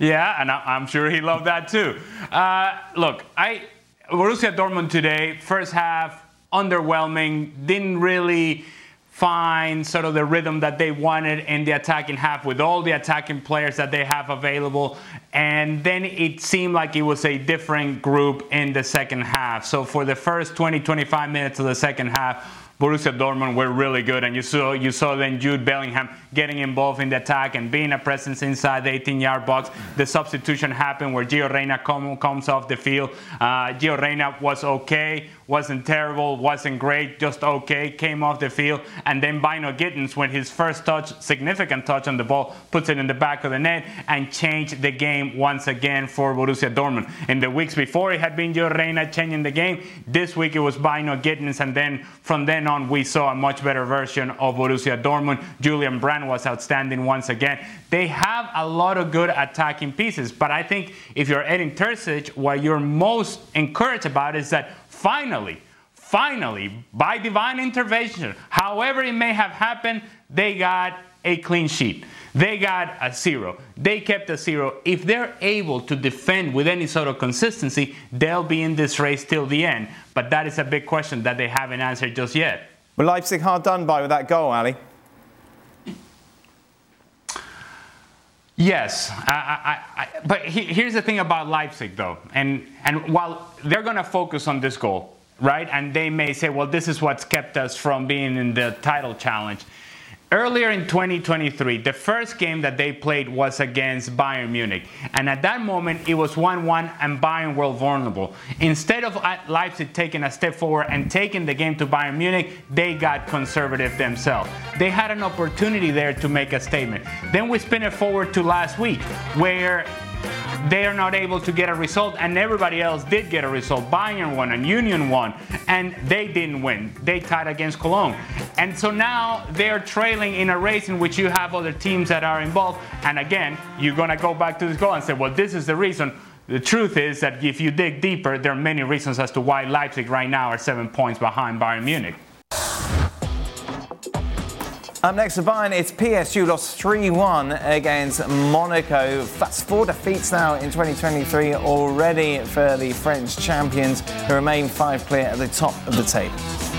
S13: Yeah, and I'm sure he loved that too. Uh, look, I Borussia Dortmund today, first half underwhelming. Didn't really find sort of the rhythm that they wanted in the attacking half with all the attacking players that they have available. And then it seemed like it was a different group in the second half. So for the first 20, 25 minutes of the second half, Borussia Dortmund were really good, and you saw you saw then Jude Bellingham getting involved in the attack and being a presence inside the 18-yard box. The substitution happened where Gio Reyna come, comes off the field. Uh, Gio Reyna was okay, wasn't terrible, wasn't great, just okay. Came off the field, and then Bynoe-Gittens, when his first touch, significant touch on the ball, puts it in the back of the net and changed the game once again for Borussia Dortmund. In the weeks before, it had been Gio Reyna changing the game. This week it was Bynoe-Gittens, and then from then on we saw a much better version of Borussia Dortmund. Julian Brandt was outstanding once again. They have a lot of good attacking pieces, but I think if you're Edin Terzic, what you're most encouraged about is that finally, finally, by divine intervention, however it may have happened, they got a clean sheet. They got a zero. They kept a zero. If they're able to defend with any sort of consistency, they'll be in this race till the end. But that is a big question that they haven't answered just yet.
S1: Were Leipzig hard done by with that goal, Ali?
S13: Yes, I, I, I, but he, here's the thing about Leipzig, though, and and while they're going to focus on this goal, right, and they may say, well, this is what's kept us from being in the title challenge. Earlier in 2023, the first game that they played was against Bayern Munich. And at that moment, it was 1 1 and Bayern were vulnerable. Instead of Leipzig taking a step forward and taking the game to Bayern Munich, they got conservative themselves. They had an opportunity there to make a statement. Then we spin it forward to last week, where they are not able to get a result, and everybody else did get a result. Bayern won and Union won, and they didn't win. They tied against Cologne. And so now they're trailing in a race in which you have other teams that are involved. And again, you're going to go back to this goal and say, well, this is the reason. The truth is that if you dig deeper, there are many reasons as to why Leipzig right now are seven points behind Bayern Munich.
S1: Up next to Bayern, it's PSG lost 3-1 against Monaco. That's four defeats now in 2023 already for the French champions, who remain five clear at the top of the table.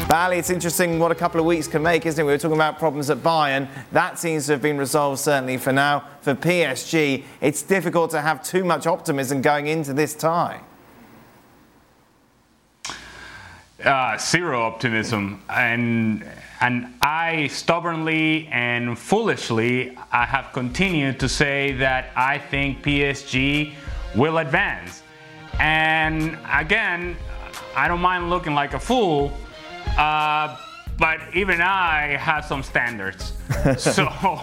S1: But Ali, it's interesting what a couple of weeks can make, isn't it? We were talking about problems at Bayern. That seems to have been resolved certainly for now. For PSG, it's difficult to have too much optimism going into this tie.
S13: Uh, zero optimism and and I stubbornly and foolishly I have continued to say that I think PSG will advance. And again I don't mind looking like a fool uh, but even I have some standards. So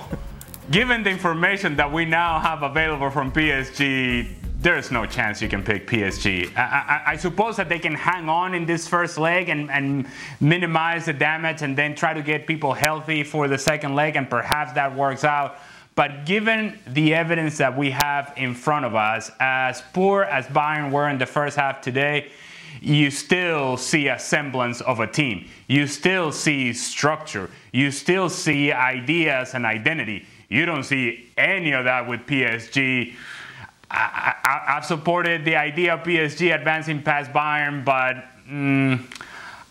S13: given the information that we now have available from PSG there's no chance you can pick PSG. I, I, I, suppose that they can hang on in this first leg and, and, minimize the damage and then try to get people healthy for the second leg, and perhaps that works out. But given the evidence that we have in front of us, as poor as Bayern were in the first half today, you still see a semblance of a team. You still see structure. You still see ideas and identity. You don't see any of that with PSG. I, have supported the idea of PSG advancing past Bayern, but mm,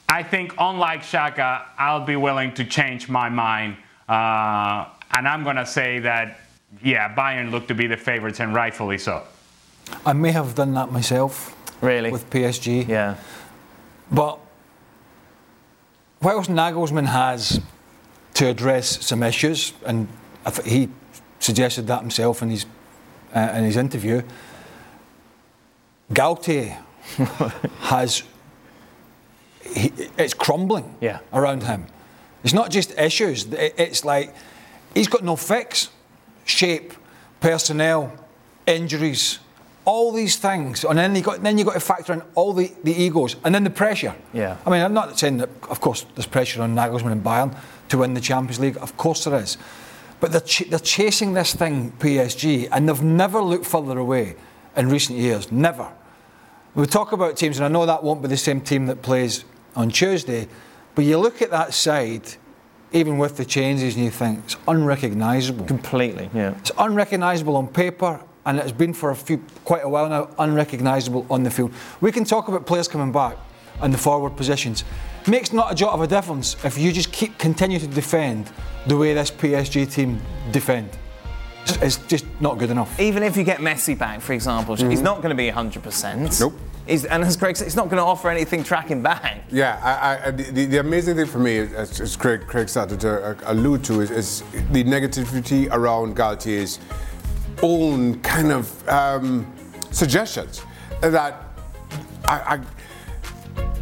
S13: I think, unlike Shaka, I'll be willing to change my mind. Uh, and I'm going to say that, yeah, Bayern look to be the favorites, and rightfully so.
S5: I may have done that myself.
S1: Really?
S5: With PSG.
S1: Yeah.
S5: But whilst Nagelsmann has to address some issues, and he suggested that himself in his uh, in his interview, Galtier has he, it's crumbling
S1: yeah.
S5: around him. It's not just issues. It's like he's got no fix, shape, personnel, injuries, all these things, and then you got then you got to factor in all the, the egos and then the pressure.
S1: Yeah.
S5: I mean, I'm not saying that. Of course, there's pressure on Nagelsmann and Bayern to win the Champions League. Of course, there is. But they're, ch- they're chasing this thing, PSG, and they've never looked further away in recent years. Never. We talk about teams, and I know that won't be the same team that plays on Tuesday, But you look at that side, even with the changes, and you think it's unrecognisable.
S1: Completely, yeah.
S5: It's unrecognisable on paper, and it's been for a few, quite a while now, unrecognisable on the field. We can talk about players coming back and the forward positions. Makes not a jot of a difference if you just keep continue to defend the way this PSG team defend. It's- It's just not good enough.
S1: Even if you get Messi back, for example, he's not going to be 100%.
S6: Nope.
S1: He's, and as Craig said, he's not going to offer anything tracking back.
S6: Yeah, I, I, the, the amazing thing for me, as, as Craig, Craig started to uh, allude to, is, is the negativity around Galtier's own kind of um, suggestions that I, I,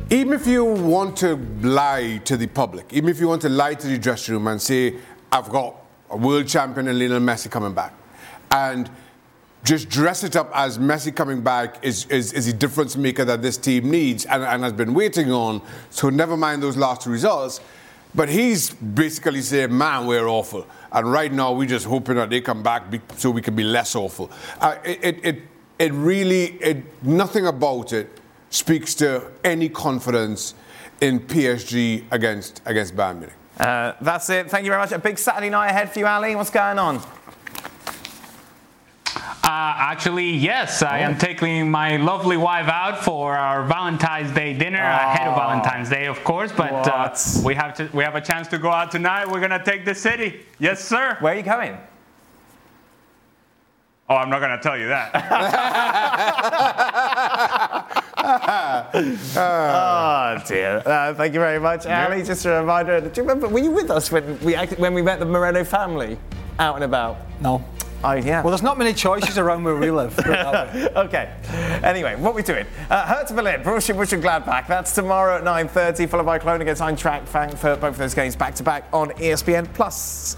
S6: even if you want to lie to the public, even if you want to lie to the dressing room and say, I've got a world champion and Lionel Messi coming back, and just dress it up as Messi coming back is, is, is the difference maker that this team needs and, and has been waiting on. So never mind those last two results. But he's basically saying, man, we're awful. And right now, we're just hoping that they come back be, so we can be less awful. Uh, it, it, it, it really, it, nothing about it speaks to any confidence in PSG against, against Bayern Munich.
S1: Uh, that's it. Thank you very much. A big Saturday night ahead for you, Ali. What's going on?
S13: Uh, actually, yes, I am taking my lovely wife out for our Valentine's Day dinner ahead of Valentine's Day, of course. But uh, we have to we have a chance to go out tonight. We're gonna take the city. Yes, sir.
S1: Where are you going?
S13: Oh, I'm not gonna tell you that.
S1: oh dear. Uh, thank you very much, Ali. Just a reminder. Do you remember? Were you with us when we act- when we met the Moreno family out and about?
S5: No.
S1: Oh yeah.
S5: Well, there's not many choices around where we live. put it that way.
S1: okay. Anyway, what we doing? Uh, Hertha Berlin, Borussia Mönchengladbach. That's tomorrow at 9:30, followed by Cologne against Eintracht Frankfurt. Both of those games back to back on ESPN Plus.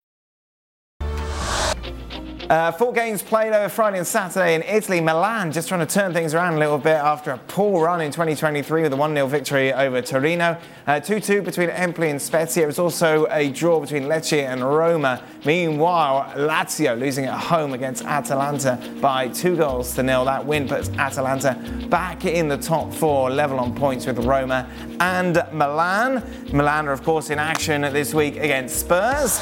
S1: Uh, four games played over Friday and Saturday in Italy. Milan just trying to turn things around a little bit after a poor run in 2023 with a 1 0 victory over Torino. 2 2 between Empoli and Spezia. It was also a draw between Lecce and Roma. Meanwhile, Lazio losing at home against Atalanta by two goals to nil. That win puts Atalanta back in the top four, level on points with Roma and Milan. Milan are, of course, in action this week against Spurs.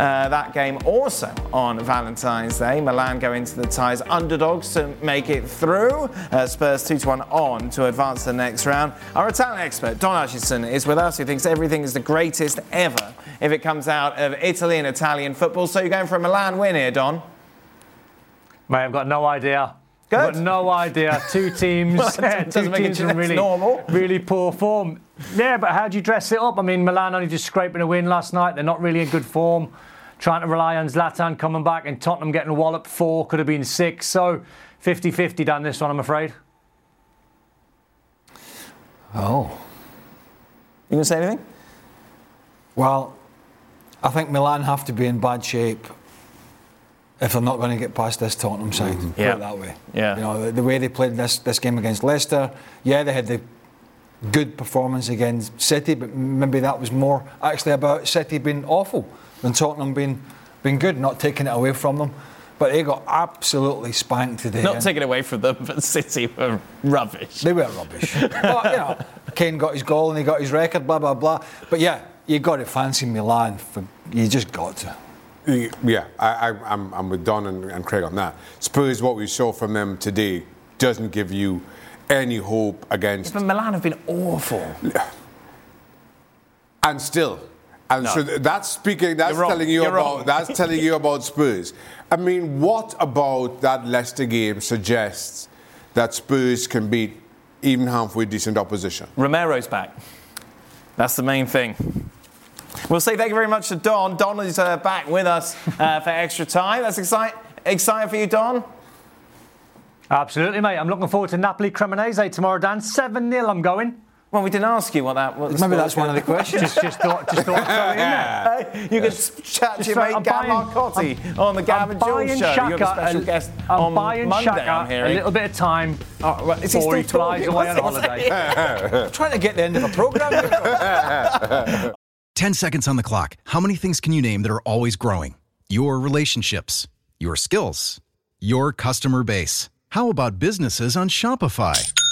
S1: Uh, that game also on Valentine's Day. Milan go into the ties underdogs to make it through. Uh, Spurs 2 1 on to advance to the next round. Our Italian expert, Don Hutchison, is with us, who thinks everything is the greatest ever if it comes out of Italy and Italian football. So you're going for a Milan win here, Don?
S7: Mate, I've got no idea.
S1: Good.
S7: I've got no idea. Two teams,
S1: Well, doesn't
S7: two
S1: make it
S7: teams in really,
S1: normal.
S7: really poor form. Yeah, but how do you dress it up? I mean, Milan only just scraping a win last night. They're not really in good form. Trying to rely on Zlatan coming back and Tottenham getting walloped four, could have been six. So 50 50 down this one, I'm afraid.
S5: Oh.
S1: You going to say anything?
S5: Well, I think Milan have to be in bad shape if they're not going to get past this Tottenham side. Mm-hmm. Put
S1: Yeah.
S5: it that way.
S1: Yeah.
S5: You know, the, the way they played this, this game against Leicester, yeah, they had the good performance against City, but maybe that was more actually about City being awful than Tottenham being been good, not taking it away from them. But they got absolutely spanked today.
S1: Not eh?
S5: and
S1: taken away from them, but City were rubbish.
S5: They were rubbish. but, you know, Kane got his goal and he got his record, blah, blah, blah. But yeah, you got to fancy Milan. For, you just got to.
S6: Yeah, I, I, I'm, I'm with Don and, and Craig on that. Spurs, what we saw from them today, doesn't give you any hope against.
S1: But Milan have been awful.
S6: And still, and
S1: No.
S6: so that's speaking. That's
S1: You're wrong.
S6: telling you
S1: You're
S6: about.
S1: wrong.
S6: That's telling you about Spurs. I mean, what about that Leicester game suggests that Spurs can beat even halfway decent opposition?
S1: Romero's back. That's the main thing. We'll say thank you very much to Don. Don is uh, back with us uh, for extra time. That's exciting. Excited for you, Don?
S7: Absolutely, mate. I'm looking forward to Napoli Cremonese tomorrow, Dan. 7 0, I'm going.
S1: Well, we didn't ask you what that was.
S5: Maybe that's one of the questions.
S7: just, just thought, just thought I'd throw it in.
S1: Hey, you can chat to
S7: Just
S1: your
S7: throw-
S1: mate
S7: I'm
S1: Gab Marcotti on the Gab
S7: I'm
S1: and Jules
S7: buying
S1: show.
S7: Shaka,
S1: You're the special
S7: a-
S1: guest
S7: I'm
S1: on
S7: buying
S1: Monday,
S7: Shaka
S1: I'm
S7: a little bit of time
S1: Oh, right. Is he
S7: before he
S1: still
S7: flies
S1: talking?
S7: away on
S1: What's he
S7: holiday.
S5: trying to get the end of a programme.
S14: 10 seconds on the clock. How many things can you name that are always growing? Your relationships, your skills, your customer base. How about businesses on Shopify?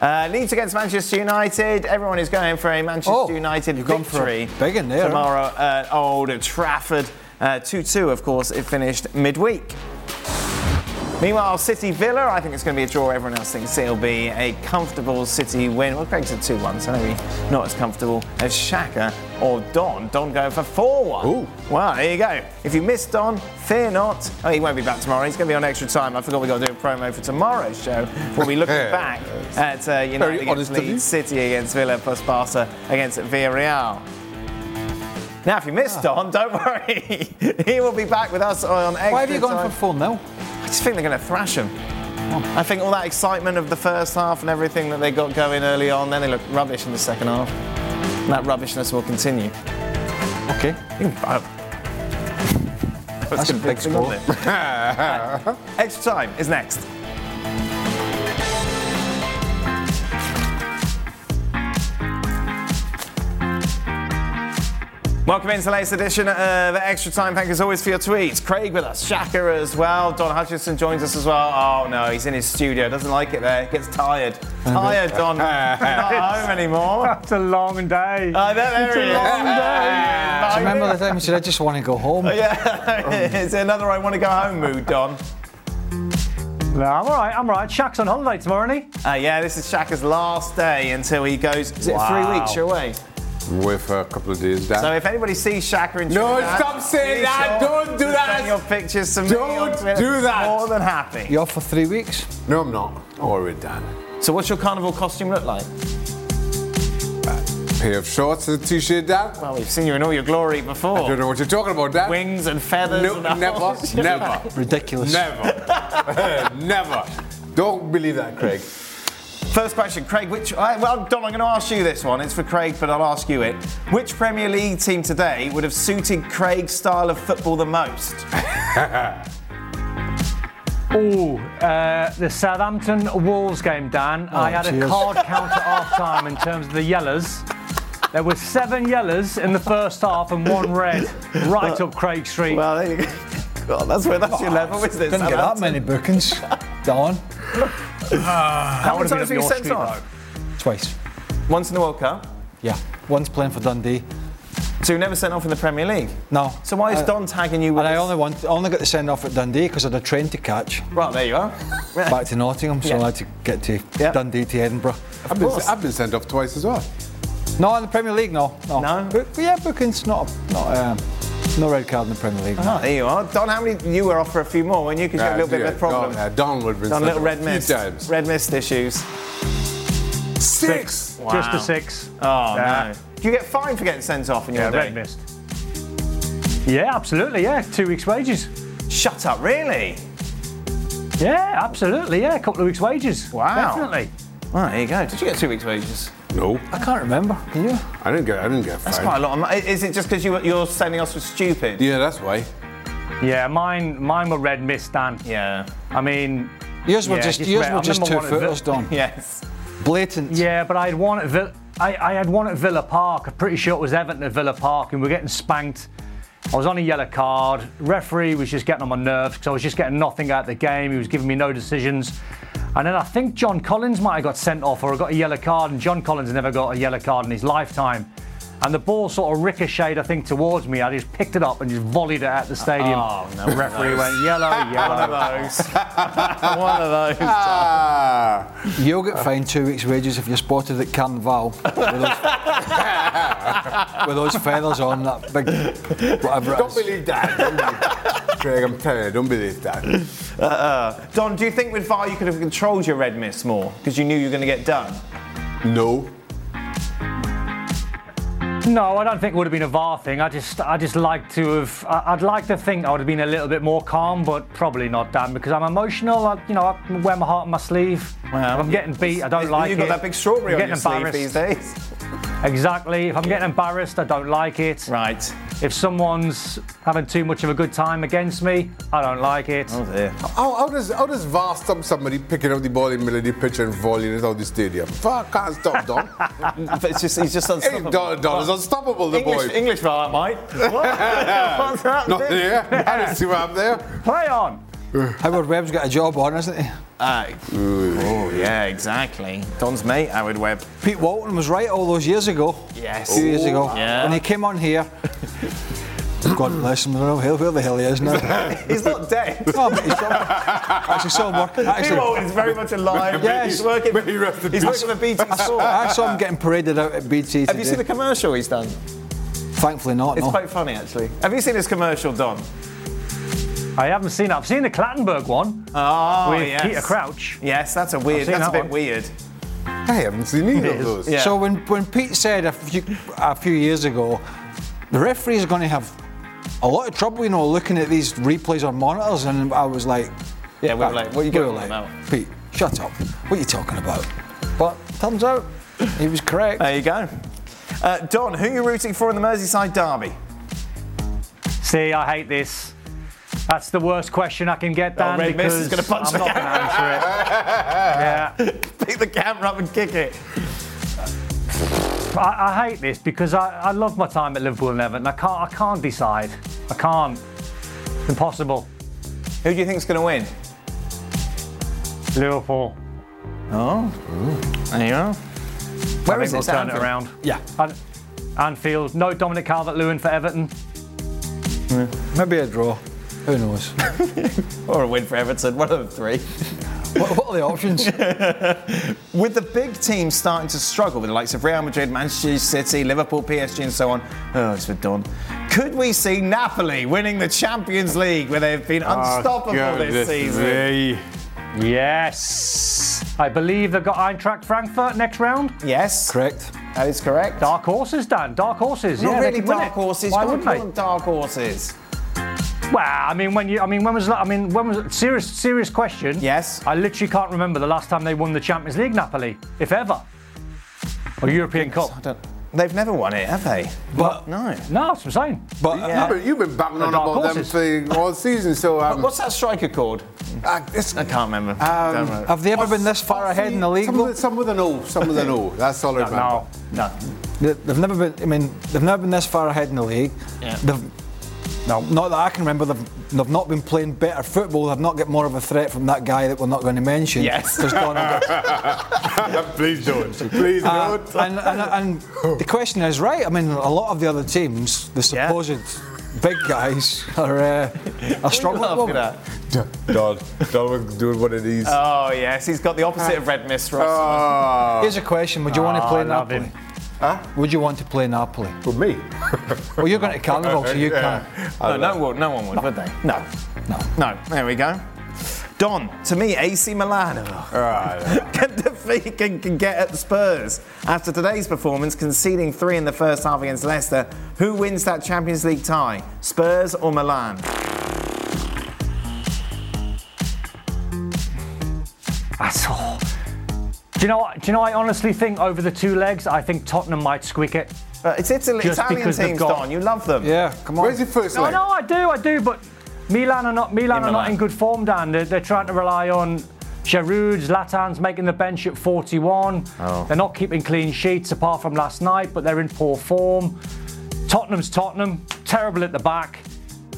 S1: Uh, Leeds against Manchester United. Everyone is going for a Manchester
S5: Oh,
S1: United
S5: you've gone for a
S1: victory
S5: big one there,
S1: tomorrow at Old Trafford. Uh, 2-2, of course, it finished midweek. Meanwhile, City Villa, I think it's going to be a draw. Everyone else thinks it'll be a comfortable City win. Well, Craig said 2 1, so maybe not as comfortable as Shaka or Don. Don going for 4 1. Ooh. Well, there you go. If you missed Don, fear not. Oh, he won't be back tomorrow. He's going to be on extra time. I forgot we got to do a promo for tomorrow's show. We'll be looking back at uh, United
S6: Very
S1: against
S6: honest of you.
S1: Leeds, City against Villa, plus Barca against Villarreal. Now, if you missed Don, don't worry. he will be back with us on extra time.
S5: Why have you gone
S1: time.
S5: for 4 0?
S1: I just think they're going to thrash them. I think all that excitement of the first half and everything that they got going early on, then they look rubbish in the second half. And that rubbishness will continue.
S5: Okay.
S1: That's
S5: a big score.
S1: wasn't it? Right. Extra time is next. Welcome into the latest edition of Extra Time. Thank you as always for your tweets. Craig with us, Shaka as well. Don Hutchison joins us as well. Oh no, he's in his studio. Doesn't like it there. Gets tired. Tired, Don. Not home anymore.
S7: It's a long day.
S1: Oh, there, there
S7: It's
S1: he
S7: a
S1: is.
S7: long day.
S5: Do you remember the time you said, I just want to go home?
S1: Yeah, it's another I want to go home mood, Don.
S7: No, I'm all right. I'm all right. Shaq's on holiday tomorrow, isn't he?
S1: Uh, yeah, this is Shaka's last day until he goes. Is it
S7: Wow.
S1: three weeks? You're away.
S6: Away for a couple of days, Dan.
S1: So if anybody sees Shaka in
S6: No, stop saying that.
S1: sure
S6: Don't do that.
S1: Send your pictures to me
S6: Don't
S1: Twitter.
S6: do that.
S1: More than happy.
S5: You're off for three weeks?
S6: no, I'm not. Or we're done.
S1: So what's your carnival costume look like?
S6: Pair of shorts and a t-shirt, Dan.
S1: Well, we've seen you in all your glory before.
S6: I don't know what you're talking about, Dan.
S1: Wings and feathers.
S6: No,
S1: and
S6: never, never,
S5: Ridiculous.
S6: never, never. Don't believe that, Craig.
S1: First question, Craig. Which? I- Well, Don, I'm going to ask you this one. It's for Craig, but I'll ask you it. Which Premier League team today would have suited Craig's style of football the most?
S7: Oh, uh, the Southampton Wolves game, Dan. I had a
S5: cheers.
S7: card count at half time in terms of the yellers. There were seven yellers in the first half and one red, right up Craig Street.
S1: Well, there you go. God, that's where that's your level, isn't it?
S5: Didn't get that many bookings. Don.
S1: How many
S7: would've been
S1: times
S7: up
S1: were you sent off?
S5: Twice.
S1: Once in the World Cup.
S5: Yeah. Once playing for Dundee.
S1: So you're never sent off in the Premier League?
S5: No.
S1: So why is
S5: Uh,
S1: Don tagging you with
S5: And I only want, only got to send off at Dundee because I had a train to catch.
S1: Well, there you are.
S5: Back to Nottingham, so
S1: Yeah.
S5: I had to get to
S1: Yeah.
S5: Dundee to Edinburgh.
S6: I've been, I've been sent off twice as well.
S5: No, in the Premier League, no. No.
S1: No?
S5: But, but yeah, bookings, not, not um, no red card in the Premier League.
S1: Oh, there you are. Don, how many? You were off for a few more, weren't you? Because you had a little bit of a problem.
S6: Don, uh, Don would have been
S1: Don,
S6: sent
S1: little red mist.
S6: times.
S1: Red mist issues.
S6: Six.
S7: Just
S1: Wow.
S7: a six.
S1: Oh
S7: Yeah.
S1: no. Do you get fined for getting sent off in your
S7: Yeah,
S1: day?
S7: red mist. Yeah, absolutely. Yeah, two weeks' wages.
S1: Shut up, really?
S7: Yeah, absolutely. Yeah, a couple of weeks' wages.
S1: Wow.
S7: Definitely.
S1: Oh, there you go. Did you get two weeks' wages?
S6: No,
S5: I can't remember. Can you?
S6: I didn't get. I didn't get
S1: That's
S6: fined.
S1: quite a lot. Of money. Is it just because you, you're sending us for stupid?
S6: Yeah, that's why.
S7: Yeah, mine mine were red mist, Dan.
S1: Yeah.
S7: I mean,
S5: Yours were
S7: Yeah,
S5: just,
S7: just
S5: yours
S7: red.
S5: were just
S7: remember
S5: two
S7: one at
S5: footers, Don.
S1: Yes.
S5: Blatant.
S7: yeah, but I had one at Villa. I, I had one at Villa Park. I'm pretty sure it was Everton at Villa Park, and we're getting spanked. I was on a yellow card. Referee was just getting on my nerves because I was just getting nothing out of the game. He was giving me no decisions. And then I think John Collins might have got sent off or got a yellow card, and John Collins never got a yellow card in his lifetime. And the ball sort of ricocheted, I think, towards me. I just picked it up and just volleyed it at the stadium.
S1: Oh, no.
S7: The referee went yellow, yellow.
S1: One of those. One of those.
S6: Ah,
S5: You'll get fined two weeks' wages if you're spotted at Carnival with those, with those feathers on that big whatever
S6: don't believe that. Don't believe- Craig, I'm telling you, don't believe that.
S1: Uh, uh, Don, do you think with VAR you could have controlled your red mist more because you knew you were going to get done?
S6: No.
S7: No, I don't think it would have been a VAR thing. I just, I just like to have. I'd like to think I would have been a little bit more calm, but probably not, Dan, because I'm emotional. I, you know, I wear my heart on my sleeve.
S1: Well,
S7: if I'm getting beat, I don't like
S1: You've
S7: it.
S1: got that big strawberry
S7: I'm
S1: on your sleeve these days.
S7: Exactly. If I'm getting embarrassed, I don't like it.
S1: Right.
S7: If someone's having too much of a good time against me, I don't like it.
S1: Oh dear.
S6: How, how does how does VAR stop somebody picking up the ball in middle of the pitch and volleying it out of the stadium? VAR can't stop Don.
S1: It's just, he's just
S6: hey,
S1: unstoppable.
S6: Don, Don is unstoppable, the
S1: English,
S6: boy.
S1: English VAR, mate. What? What's that?
S6: Not there. I didn't see what happened there.
S7: Play on.
S5: Howard Webb's got a job on, isn't he?
S1: Uh, oh, yeah, exactly. Don's mate, Howard Webb.
S5: Pete Walton was right all those years ago.
S1: Yes.
S5: A few years ago.
S1: Yeah.
S5: When he came on here. God bless him, I don't know where- where the hell he is now.
S1: He's not dead.
S5: No, but he's still, actually still working.
S1: Pete
S5: Actually,
S1: Walton is very much alive.
S5: Yes.
S1: He's working,
S6: May he rest
S1: he's
S6: peace.
S1: working for BT Sport.
S5: I saw him getting paraded out at BT
S1: Have you seen the commercial he's done?
S5: Thankfully not,
S1: It's
S5: no.
S1: quite funny, actually. Have you seen his commercial, Don?
S7: I haven't seen it. I've seen the Clattenburg one
S1: Oh,
S7: with
S1: yes.
S7: Peter Crouch.
S1: Yes, that's a weird.
S7: I've seen
S1: That's a bit
S7: one.
S1: weird.
S6: I haven't seen either of those.
S1: Yeah.
S5: So when, when Pete said a few, a few years ago, the referees are going to have a lot of trouble, you know, looking at these replays on monitors, and I was like,
S1: Yeah, we were like, what are you going on
S5: like,
S1: about?
S5: Pete, shut up. What are you talking about? But turns out he was correct.
S1: There you go. Uh, Don, who are you rooting for in the Merseyside derby?
S7: See, I hate this. That's the worst question I can get, Dan,
S1: Oh, Red Mist is
S7: because
S1: gonna punch
S7: I'm
S1: the
S7: not going to answer it. Yeah.
S1: Pick the camera up and kick it.
S7: I, I hate this because I, I love my time at Liverpool and Everton. I can't, I can't decide. I can't. It's impossible.
S1: Who do you think's going to win?
S7: Liverpool.
S1: Oh, there you are.
S7: I
S1: Where
S7: think
S1: is it?
S7: turn it around.
S5: Yeah.
S7: An- Anfield. No Dominic Calvert-Lewin for Everton. Hmm.
S5: Maybe a draw. Who knows?
S1: Or a win for Everton, one of the three.
S5: what, what are the options?
S1: With the big teams starting to struggle with the likes of Real Madrid, Manchester City, Liverpool, PSG, and so on. Oh, it's for Don. Could we see Napoli winning the Champions League where they've been unstoppable
S6: God,
S1: this season?
S6: me.
S7: Yes. I believe they've got Eintracht Frankfurt next round.
S1: Yes,
S5: Correct.
S1: that is correct.
S7: Dark horses, Dan. Dark horses.
S1: Not
S7: yeah,
S1: really
S7: they can win
S1: dark horses.
S7: Why wouldn't they?
S1: them dark horses.
S7: Well, I mean, when you, I mean, when was, I mean, when was serious, serious question?
S1: Yes.
S7: I literally can't remember the last time they won the Champions League, Napoli, if ever, or European Cup.
S1: I don't, they've never won it, have they?
S5: But
S1: No.
S7: No, that's what I'm saying.
S5: but
S1: Yeah.
S6: You've been, you've been banging on about
S7: horses.
S6: them for all season, so um,
S1: What's that striker called?
S6: uh,
S1: I can't remember.
S6: Um,
S1: Don't know.
S5: have they ever been this far ahead in the league?
S6: Some
S5: though?
S6: with, some with an O, some with an O. That's all I remember.
S7: No.
S1: no.
S5: They- They've never been. I mean, they've never been this far ahead in the league.
S1: Yeah.
S5: They've No, not that I can remember. They've, they've not been playing better football. They've not got more of a threat from that guy that we're not going to mention.
S1: Yes.
S6: Please don't. Please
S5: Uh,
S6: don't.
S5: and, and, and the question is right. I mean, a lot of the other teams, the supposed big guys, are uh, are struggling. at the
S1: laughing
S5: moment.
S6: Don, Don was doing one of these.
S1: Oh yes, he's got the opposite of red mist, Ross.
S6: Ah.
S5: Here's a question: Would you want to
S7: Oh,
S5: play
S7: I love
S5: Napoli?
S7: him.
S6: Huh?
S5: Would you want to play Napoli?
S6: For me?
S5: Well, you're going to Carnival, so you
S6: Yeah.
S5: can't.
S1: no, no, one- no one would, would they? No, no, no. There we go. Don, to me, AC Milan can defeat can, can get at Spurs after today's performance, conceding three in the first half against Leicester. Who wins that Champions League tie, Spurs or Milan?
S7: That's all. Do you know what? Do you know? I honestly think over the two legs, I think Tottenham might squeak it.
S1: But it's Italy,
S7: Just
S1: Italian teams,
S7: got-
S1: Don. You love them.
S5: Yeah, come on.
S6: Where's your first
S7: No,
S6: leg?
S7: no, I do, I do, but Milan are not. Milan
S1: In
S7: are not
S1: Milan.
S7: in good form, Dan. They're, they're trying to rely on Giroud, Zlatan's making the bench at 41.
S1: Oh.
S7: They're not keeping clean sheets apart from last night, but they're in poor form. Tottenham's Tottenham, terrible at the back,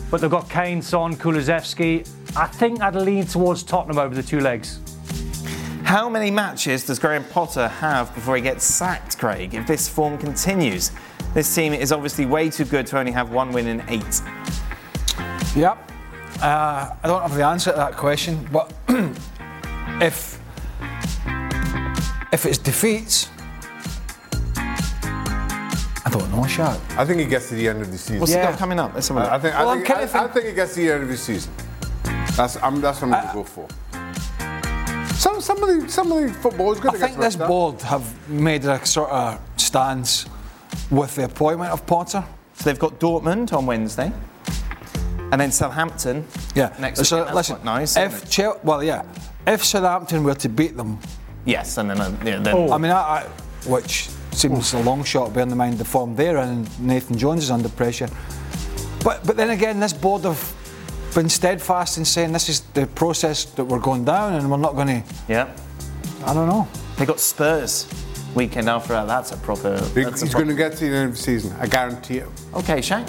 S7: but they've got Kane, Son, Kulusevski. I think I'd lean towards Tottenham over the two legs.
S1: How many matches does Graham Potter have before he gets sacked, Craig, if this form continues? This team is obviously way too good to only have one win in eight.
S5: Yep. Uh, I don't have the answer to that question, but if if it's defeats, I don't know, Shaq.
S6: I think he gets to the end of the season.
S1: What's
S5: Yeah.
S1: he got coming up? Let's have a look.
S6: I think,
S5: Well,
S6: I, think, I,
S5: think-
S6: I think he gets to the end of the season. That's, I'm, that's what I'm going to go for. Some, some, of the, some of the football is
S5: I think this
S6: up.
S5: board have made a sort of stance with the appointment of Potter.
S1: So they've got Dortmund on Wednesday, and then Southampton.
S5: Yeah.
S1: Next
S5: so
S1: week, that's
S5: listen,
S1: quite nice,
S5: If Chel- well, yeah, if Southampton were to beat them,
S1: Yes, and then, uh, yeah, then
S7: Oh.
S5: I mean, I, I, which seems a long shot, bearing in mind the form they're in, and Nathan Jones is under pressure. But but then again, this board have been steadfast in saying this is the process that we're going down, and we're not going to.
S1: yeah,
S5: I don't know.
S1: they got Spurs weekend after that. That's a proper. That's
S6: He's
S1: pro-
S6: going to get to the end of the season. I guarantee it.
S1: Okay, Shane.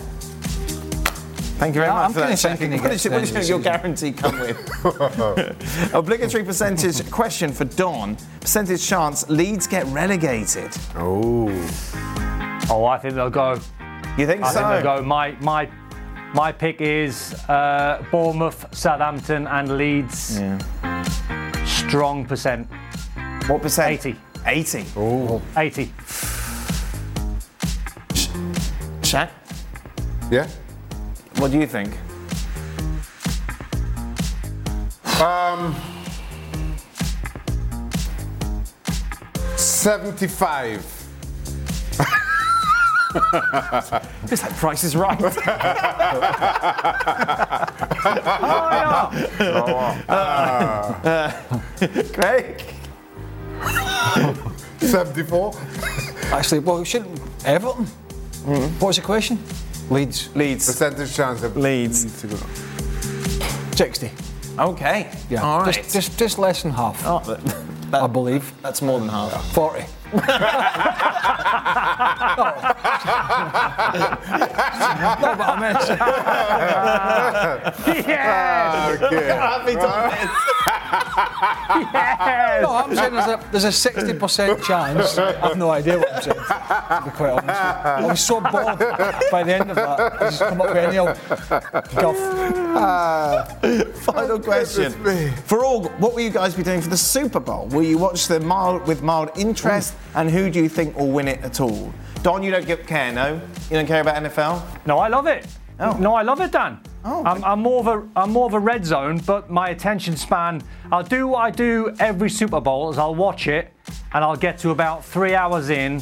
S1: Thank you very
S5: Yeah,
S1: much
S5: I'm
S1: for that.
S5: kinda
S1: Shane.
S5: thinking
S1: What
S5: gets
S1: does what
S5: end
S1: your
S5: the
S1: guarantee come with? Obligatory percentage question for Don. Percentage chance Leeds get relegated.
S6: Oh.
S7: Oh, I think they'll go.
S1: You think so?
S7: I
S1: so?
S7: think they'll go. My my my pick is uh, Bournemouth, Southampton, and Leeds.
S1: Yeah.
S7: Strong percent.
S1: What percent?
S7: 80.
S1: 80.
S6: Oh.
S7: 80.
S1: Shaq,
S6: Yeah?
S1: what do you think?
S6: Um, 75.
S1: It's like Price is Right. Oh yeah! Oh, uh, Craig.
S6: 74.
S5: Actually, well, we shouldn't. Everton. Mm-hmm. What was the question? Leeds.
S1: Leeds.
S6: Percentage chance of
S1: Leeds.
S6: to go.
S5: 60.
S1: Okay.
S5: Yeah.
S1: All right.
S5: Just, just, just less than half,
S1: Oh, that, that-
S5: I believe.
S1: that's more than half.
S5: 40. No, but I mean,
S7: yes!
S6: Okay.
S1: Happy Thomas.
S7: yes!
S5: no, I'm saying there's a, there's a 60% chance. I've no idea what I'm saying, to be quite honest. I was so bored by the end of that. I just come up with any old guff.
S1: Final question. For all, what will you guys be doing for the Super Bowl? Will you watch them mild, with mild interest? And who do you think will win it at all? Don, you don't give, care, no? You don't care about NFL?
S7: No, I love it.
S1: Oh.
S7: No, I love it, Dan.
S1: Oh.
S7: I'm, I'm more of a I'm more of a red zone, but my attention span. I'll do what I do every Super Bowl. Is I'll watch it, and I'll get to about three hours in,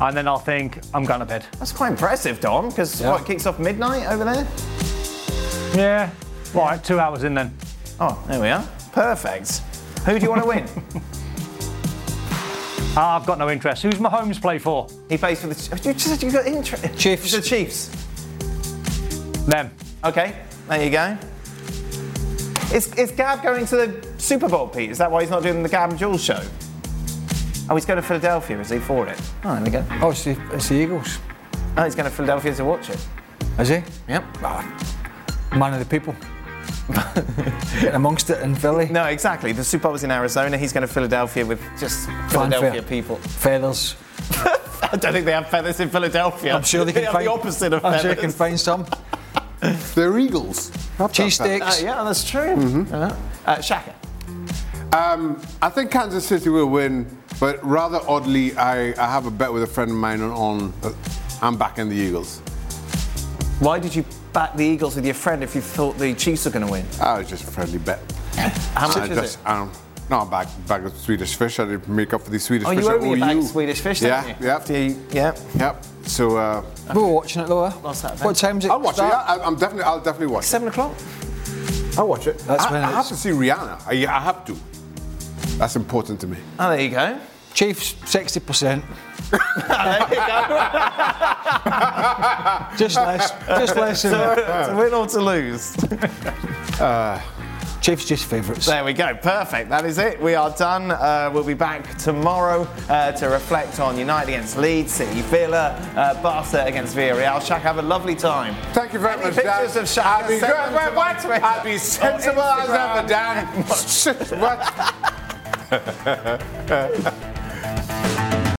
S7: and then I'll think I'm going to bed.
S1: That's quite impressive, Don, because
S5: Yeah.
S1: what, it kicks off midnight over there?
S7: Yeah. Right, two hours in then.
S1: Oh, there we are. Perfect. Who do you want to win?
S7: Ah, I've got no interest. Who's Mahomes play for?
S1: he plays for the. You just said you got interest.
S5: Chiefs.
S1: The Chiefs.
S7: Them.
S1: Okay, there you go. Is, is Gab going to the Super Bowl, Pete? Is that why he's not doing the Gab and Jules show? Oh, he's going to Philadelphia. Is he for it? Oh, there we go.
S5: Oh, it's the, it's the Eagles.
S1: Oh, he's going to Philadelphia to watch it.
S5: Is he?
S1: Yep.
S5: Ah, Man of the people. Getting amongst it in Philly.
S1: No, exactly. The Super Bowl's in Arizona. He's going to Philadelphia with just Philadelphia
S5: Fanfare.
S1: people.
S5: Feathers.
S1: I don't think they have feathers in Philadelphia.
S5: I'm sure they can
S1: have
S5: find
S1: the opposite of
S5: I'm
S1: feathers.
S5: sure they can find some.
S6: They're eagles.
S5: Cheesesteaks.
S1: Uh, yeah, that's true.
S6: Mm-hmm.
S1: Uh, uh, Shaka.
S6: Um, I think Kansas City will win, but rather oddly, I, I have a bet with a friend of mine on. on uh, I'm backing the Eagles.
S1: Why did you back the Eagles with your friend if you thought the Chiefs were going to win?
S6: Oh, it's just a friendly bet.
S1: How much
S6: I
S1: is
S6: just,
S1: it?
S6: Um, no, I back back of Swedish fish. I did make up for the Swedish
S1: Oh,
S6: fish.
S1: you
S6: at
S1: owe me a bag of Swedish fish,
S6: yeah,
S1: don't you?
S6: Yeah,
S1: After you, yeah.
S6: Yep. So. Uh,
S5: We were watching it though.
S1: What's that?
S5: What time's it?
S6: I'll watch
S5: start?
S6: it. Yeah, I, I'm definitely. I'll definitely watch
S1: Seven o'clock.
S6: I'll watch it.
S5: That's
S6: I,
S5: when
S6: I have to see Rihanna. I, I have to. That's important to me.
S1: Oh, there you go.
S5: Chiefs sixty percent.
S1: There you go.
S5: Just less. Just less than
S1: to,
S5: that.
S1: to win or to lose.
S5: Chiefs just favourites.
S1: There we go. Perfect. That is it. We are done. Uh, we'll be back tomorrow uh, to reflect on United against Leeds, City, Villa, uh, Barca against Villarreal. Shaq, have a lovely time.
S6: Thank you very
S1: Any
S6: much,
S1: pictures
S6: Dan.
S1: of Shaq?
S6: I'll be,
S1: Send them to my
S6: I'll be sensible as ever, Dan.